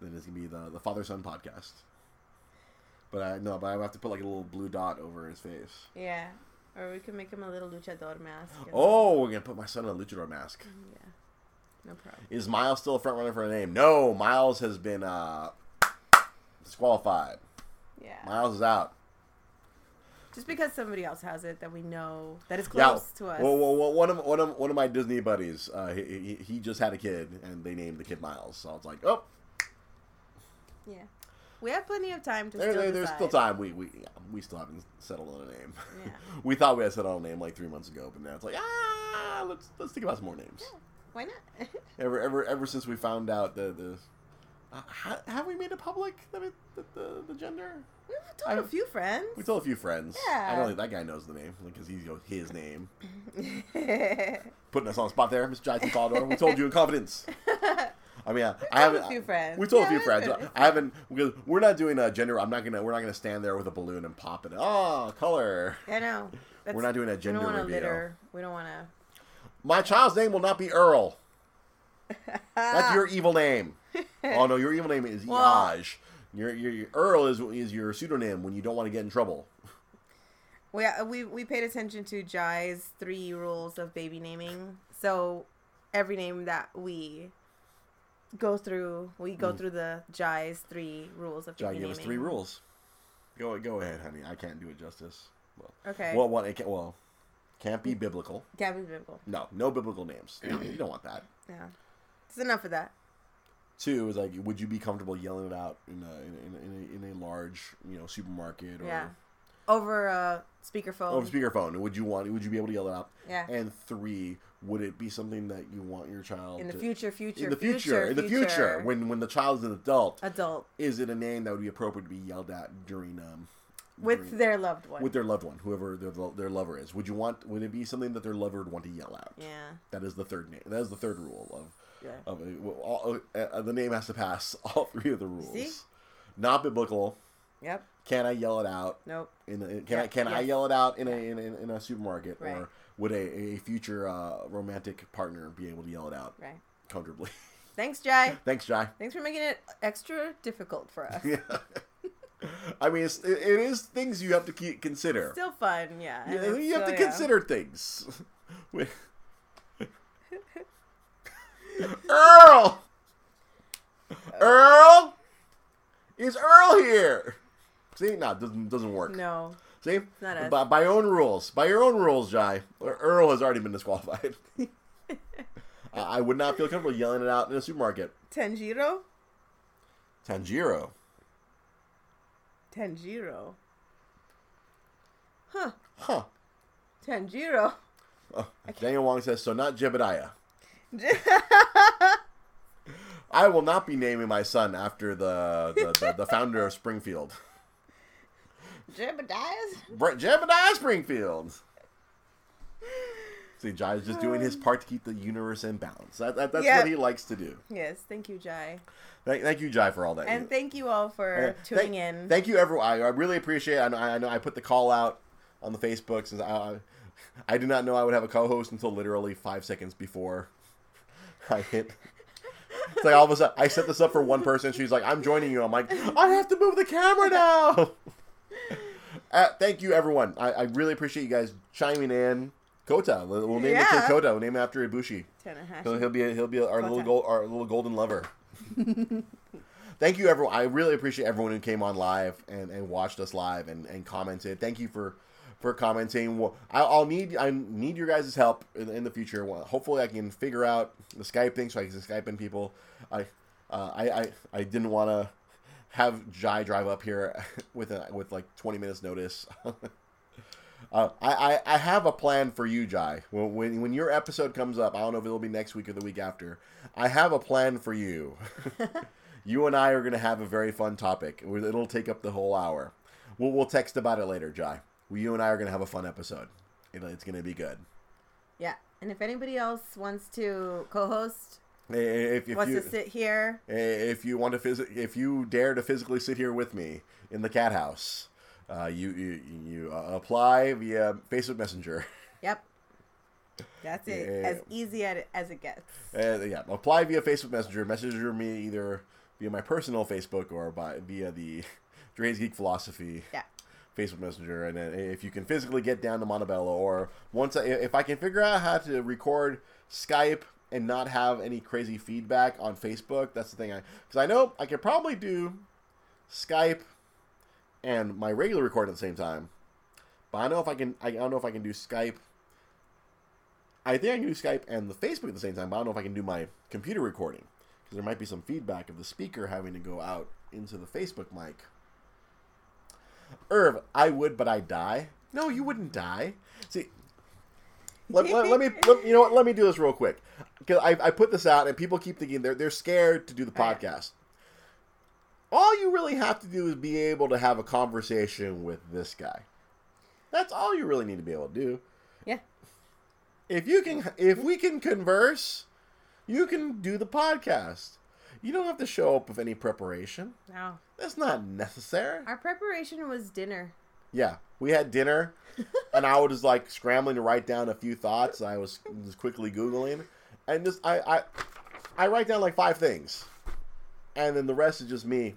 Then it's gonna be the the father son podcast. But I no, but I have to put like a little blue dot over his face. Yeah. Or we can make him a little luchador mask. Oh, we're gonna put my son in a luchador mask. Yeah. No problem. Is Miles still a front runner for a name? No, Miles has been uh disqualified. Yeah. Miles is out. Just because somebody else has it that we know that is Yeah. close to us. Well, well, well, one of one of one of my Disney buddies, uh, he, he he just had a kid, and they named the kid Miles. So I was like, oh, Yeah. We have plenty of time to there, still there, there's still time. We we yeah, we still haven't settled on a name. Yeah. [laughs] we thought we had settled on a name like three months ago, but now it's like ah, let's let's think about some more names. Yeah. Why not? [laughs] Ever ever ever since we found out the the. Uh, ha, have we made it public that the, the the gender? We've told I- a few friends. We told a few friends. I Yeah. don't think that guy knows the name because he goes his name. [laughs] Putting us on the spot there, Mr. Jason Caldor. We told you in confidence. I mean, I, I haven't. a few friends. We told Yeah, a few friends. good. I haven't because we're not doing a gender. I'm not gonna. We're not gonna stand there with a balloon and pop it. Oh, color. I know. That's, We're not doing a we gender don't reveal. litter. We don't want to. My child's name will not be Earl. That's your [laughs] evil name. Oh no, your evil name is Well- Iaj. Your, your, your Earl is is your pseudonym when you don't want to get in trouble. We, uh, we we paid attention to Jai's three rules of baby naming. So every name that we go through, we go Mm. through the Jai's three rules of Jai gave us three rules. Go go ahead, honey. I can't do it justice. Well, Okay. well, what? It can't, well, can't be biblical. Can't be biblical. No, no biblical names. you don't want that. Yeah. It's enough of that. Two is like, would you be comfortable yelling it out in a in a, in a, in a large you know supermarket or Yeah. Over a speakerphone. over speakerphone? Would you want? Would you be able to yell it out? yeah. And three, would it be something that you want your child In the to, future, future, in the future, in the future, when when the child is an adult, adult is it a name that would be appropriate to be yelled at during um with during- their loved one. with their loved one, whoever their their lover is? Would you want? Would it be something that their lover would want to yell out? yeah. That is the third name. That is the third rule of Yeah. of all, uh, the name has to pass [laughs] all three of the rules. See? Not biblical. Yep. Can I yell it out? Nope. In, the, can I Yeah, can I yell it out in a in a, in a supermarket Right. or would a, a future uh, romantic partner be able to yell it out Right. comfortably? [laughs] Thanks, Jai. Thanks, Jai. Thanks for making it extra difficult for us. Yeah. [laughs] I mean, it's, it, it is things you have to keep, consider. Still fun, yeah. Yeah, it's you have to still- yeah. consider things. [laughs] Earl! Earl! Is Earl here? See, no, it doesn't doesn't work. No. See, by, by your own rules, by your own rules, Jai, er, Earl has already been disqualified. [laughs] I I would not feel comfortable yelling it out in a supermarket. Tanjiro? Tanjiro, Tanjiro. Huh. huh? Tanjiro. Oh, Daniel Wong says so. Not Jebediah. [laughs] I will not be naming my son after the the, the, the founder of Springfield, Jebediah's? Bre- Jebediah Springfield. See, Jai is just doing his part to keep the universe in balance. That, that, that's Yeah. what he likes to do. Yes, thank you, Jai. Thank, thank you, Jai, for all that. And thank you all for Uh, tuning thank, in. Thank you, everyone. I, I really appreciate it. I know, I know I put the call out on the Facebook since I, I, I did not know I would have a co-host until literally five seconds before [laughs] I hit. It's like all of a sudden I set this up for one person. She's like, "I'm joining you." I'm like, "I have to move the camera now." [laughs] [laughs] uh, thank you, everyone. I, I really appreciate you guys chiming in. Kota, we'll we'll name the Yeah. kid Kota. We'll name him after Ibushi. Tanahashi. He'll, he'll be he'll be our little gold, our little golden lover. [laughs] Thank you, everyone. I really appreciate everyone who came on live and, and watched us live and, and commented. Thank you for for commenting. Well, I, I'll need I need your guys' help in, in the future. Well, hopefully, I can figure out the Skype thing so I can Skype in people. I uh, I, I I didn't want to have Jai drive up here [laughs] with a, with like twenty minutes notice. [laughs] Uh, I, I, I have a plan for you, Jai. When, when when your episode comes up, I don't know if it'll be next week or the week after. I have a plan for you. [laughs] you and I are going to have a very fun topic. It'll take up the whole hour. We'll, we'll text about it later, Jai. You and I are going to have a fun episode. It, it's going to be good. Yeah. And if anybody else wants to co-host, If, if wants you to sit here, if you want to phys- if you dare to physically sit here with me in the cat house, uh, you you, you uh, apply via Facebook Messenger. [laughs] yep. That's it. Yeah. As easy as it gets. Uh, yeah, apply via Facebook Messenger. Messenger me either via my personal Facebook or by via the [laughs] Dre's Geek Philosophy Yeah. Facebook Messenger. And then if you can physically get down to Montebello, or once I, if I can figure out how to record Skype and not have any crazy feedback on Facebook, that's the thing. I because I know I could probably do Skype and my regular record at the same time. But I know if I can. I don't know if I can do Skype. I think I can do Skype and the Facebook at the same time. But I don't know if I can do my computer recording because there might be some feedback of the speaker having to go out into the Facebook mic. Irv, I would, but I die. No, you wouldn't die. See, let, let, let me [laughs] let, you know what? Let me do this real quick because I, I put this out and people keep thinking they're they're scared to do the podcast. All you really have to do is be able to have a conversation with this guy. That's all you really need to be able to do. Yeah. if you can, if we can converse, you can do the podcast. You don't have to show up with any preparation. No. That's not necessary. Our preparation was dinner. Yeah, we had dinner, [laughs] and I was like scrambling to write down a few thoughts. I was just quickly googling, and just I I I write down like five things, and then the rest is just me.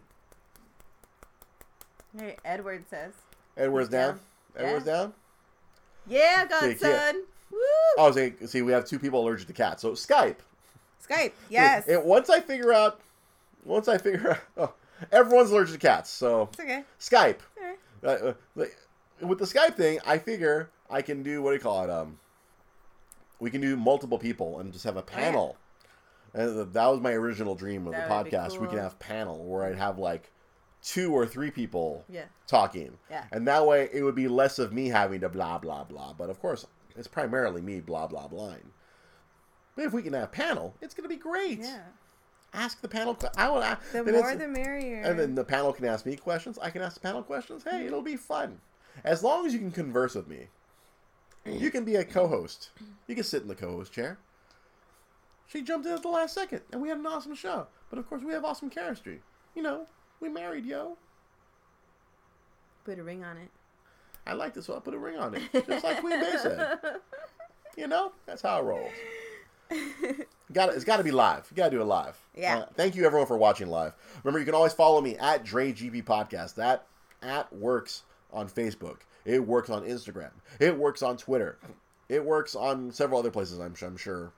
Hey, Edward says. Edward's down. down. Edward's down. Yeah, godson. Woo! Oh, see, see, we have two people allergic to cats. So Skype. Skype. Yes. And once I figure out, once I figure [laughs] out, oh, everyone's allergic to cats. So it's okay. Skype. Uh, like, with the Skype thing, I figure I can do what do you call it? Um, we can do multiple people and just have a panel. And that was my original dream of That the podcast. We can have panel where I'd have like two or three people Yeah. talking, Yeah. and that way it would be less of me having to blah blah blah. But of course, it's primarily me blah blah blahing. But if we can have panel, it's gonna be great. Yeah. Ask the panel. que- I will. a- The more the merrier. and then the panel can ask me questions. I can ask the panel questions. Hey, mm-hmm. it'll be fun. As long as you can converse with me. You can be a co host. You can sit in the co host chair. She jumped in at the last second, and we had an awesome show. But of course, we have awesome chemistry. You know, we married, yo. Put a ring on it. I like this, so I put a ring on it. Just like Queen Bey said. [laughs] You know, that's how it rolls. [laughs] Got it's got to be live. You got to do it live. Yeah. Uh, thank you everyone for watching live. Remember, you can always follow me at Dre GP Podcast. That at works on Facebook. It works on Instagram. It works on Twitter. It works on several other places. I'm sure. I'm sure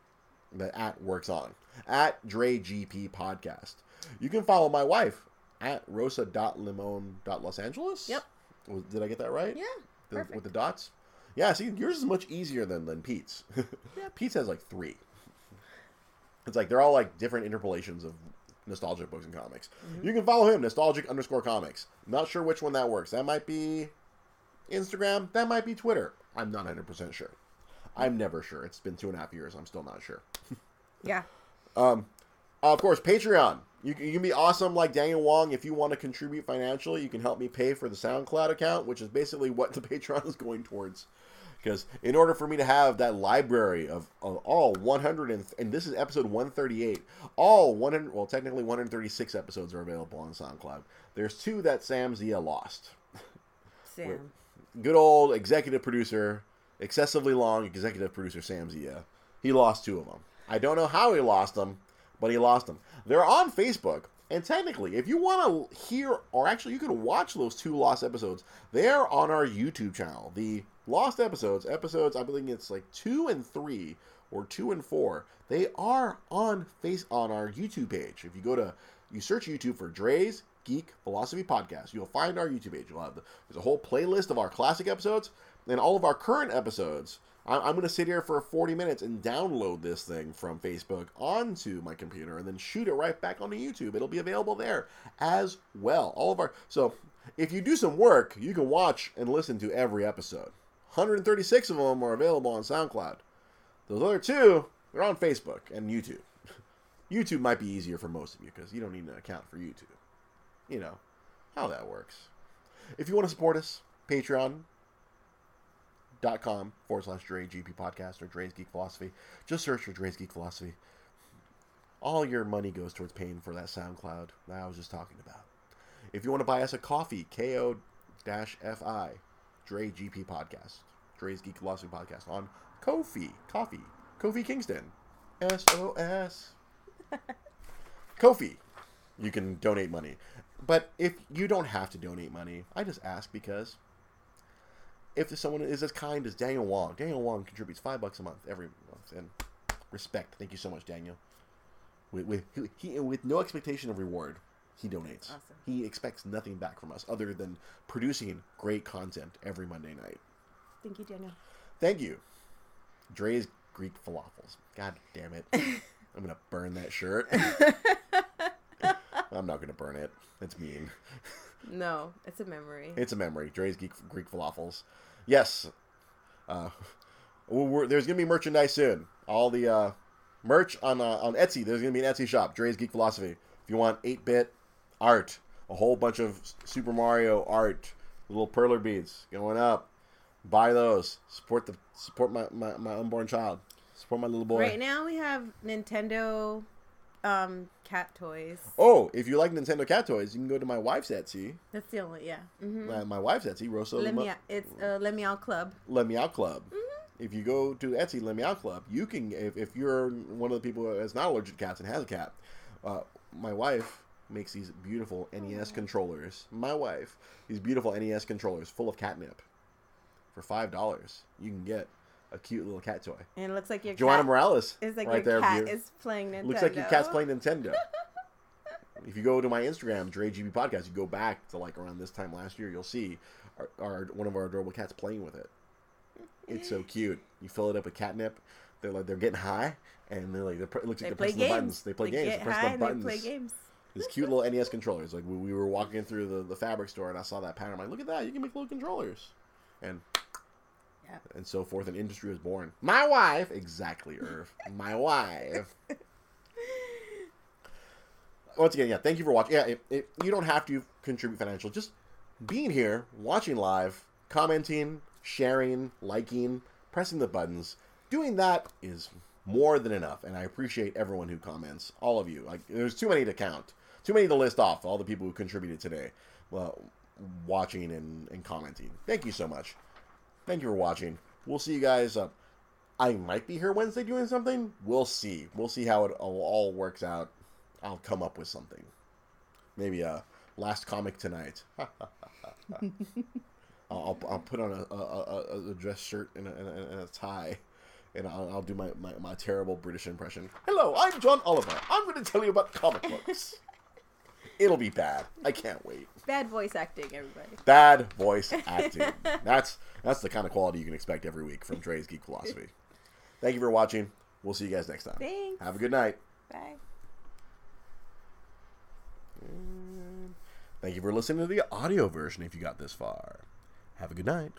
that at works on at Dre GP Podcast. You can follow my wife at rosa.limon.los Angeles. Yep. Did I get that right? Yeah. The- with the dots. Yeah, see, yours is much easier than than Pete's. [laughs] Yep. Pete's has like three. It's like they're all like different interpolations of nostalgic books and comics. Mm-hmm. You can follow him, nostalgic underscore comics. Not sure which one that works. That might be Instagram. That might be Twitter. I'm not 100 percent sure. I'm never sure. It's been two and a half years. I'm still not sure. [laughs] Yeah. Um, of course, Patreon. You, can- you can be awesome like Daniel Wong. If you want to contribute financially, you can help me pay for the SoundCloud account, which is basically what the [laughs] Patreon is going towards. Because in order for me to have that library of, of all 100 and, and this is episode 138, all 100 well technically 136 episodes are available on SoundCloud. There's two that Sam Zia lost. Sam. Good old executive producer, excessively long executive producer Sam Zia. He lost two of them. I don't know how he lost them, but he lost them. They're on Facebook, and technically, if you want to hear, or actually, you can watch those two lost episodes. They are on our YouTube channel. The lost episodes, episodes, I believe it's like two and three, or two and four. They are on face on our YouTube page. If you go to, you search YouTube for Dre's Geek Philosophy Podcast, you'll find our YouTube page. You'll have the, there's a whole playlist of our classic episodes and all of our current episodes. I- I'm going to sit here for 40 minutes and download this thing from Facebook onto my computer and then shoot it right back onto YouTube. It'll be available there as well. All of our so if you do some work, you can watch and listen to every episode. 136 of them are available on SoundCloud. Those other two, they're on Facebook and YouTube. [laughs] YouTube might be easier for most of you because you don't need an account for YouTube. You know how that works. If you want to support us, Patreon, dot com forward slash Dre GP podcast or Dre's Geek Philosophy. Just search for Dre's Geek Philosophy. All your money goes towards paying for that SoundCloud that I was just talking about. If you want to buy us a coffee, ko fi Dre GP podcast, Dre's Geek Philosophy podcast on Kofi, Coffee, Kofi Kingston, SOS. [laughs] Kofi, you can donate money. But if you don't have to donate money, I just ask because if someone is as kind as Daniel Wong, Daniel Wong contributes five bucks a month every month, and respect. Thank you so much, Daniel. With with he with no expectation of reward, he donates. Awesome. He expects nothing back from us other than producing great content every Monday night. Thank you, Daniel. Thank you, Dre's Greek falafels. God damn it! [laughs] I'm gonna burn that shirt. [laughs] I'm not gonna burn it. It's mean. No, it's a memory. It's a memory. Dre's Geek Greek falafels. Yes. Uh, there's gonna be merchandise soon. All the uh, merch on uh, on Etsy. There's gonna be an Etsy shop. Dre's Geek Philosophy. If you want 8-bit art, a whole bunch of Super Mario art, little perler beads going up. Buy those. Support the support my, my, my unborn child. Support my little boy. Right now we have Nintendo um cat toys. Oh, if you like Nintendo cat toys, you can go to my wife's Etsy. That's the only yeah. Mm-hmm. My, my wife's Etsy, Rosa Let me out. It's uh, Let Me Out Club. Let Me Out Club. Mm-hmm. If you go to Etsy, Let Me Out Club, you can. If, if you're one of the people that's not allergic to cats and has a cat, uh, my wife makes these beautiful NES controllers. My wife, these beautiful NES controllers full of catnip. For five dollars, you can get a cute little cat toy. And it looks like your Joanna Morales, is like right your there. cat is playing Nintendo. Looks like your cat's playing Nintendo. [laughs] if you go to my Instagram, Dre GP Podcast, you go back to like around this time last year, you'll see our, our one of our adorable cats playing with it. It's so cute. You fill it up with catnip. They're like they're getting high, and they're like they're, it looks like play they're pressing the buttons. They play They games. get They press high the and they buttons. play games. These cute little NES controllers. Like we, we were walking through the, the fabric store, and I saw that pattern. I'm like, look at that! You can make little controllers, and Yeah. and so forth. An industry was born. My wife, exactly, Irv. My wife. [laughs] Once again, yeah, thank you for watching. Yeah, if, if you don't have to contribute financial. Just being here, watching live, commenting, sharing, liking, pressing the buttons, doing that is more than enough. And I appreciate everyone who comments, all of you. Like, there's too many to count, too many to list off. All the people who contributed today, well, watching and, and commenting. Thank you so much. Thank you for watching. We'll see you guys. Uh, I might be here Wednesday doing something. We'll see. We'll see how it all, works out. I'll come up with something. Maybe a last comic tonight. [laughs] I'll, I'll, put on a, a, a, dress shirt and a, and a, and a tie, and I'll, I'll do my, my, my terrible British impression. Hello, I'm John Oliver. I'm going to tell you about comic books. It'll be bad. I can't wait. Bad voice acting, everybody. Bad voice [laughs] acting. that's that's the kind of quality you can expect every week from Dre's Geek Philosophy. Thank you for watching. We'll see you guys next time. Thanks. Have a good night. Bye. Thank you for listening to the audio version if you got this far. Have a good night.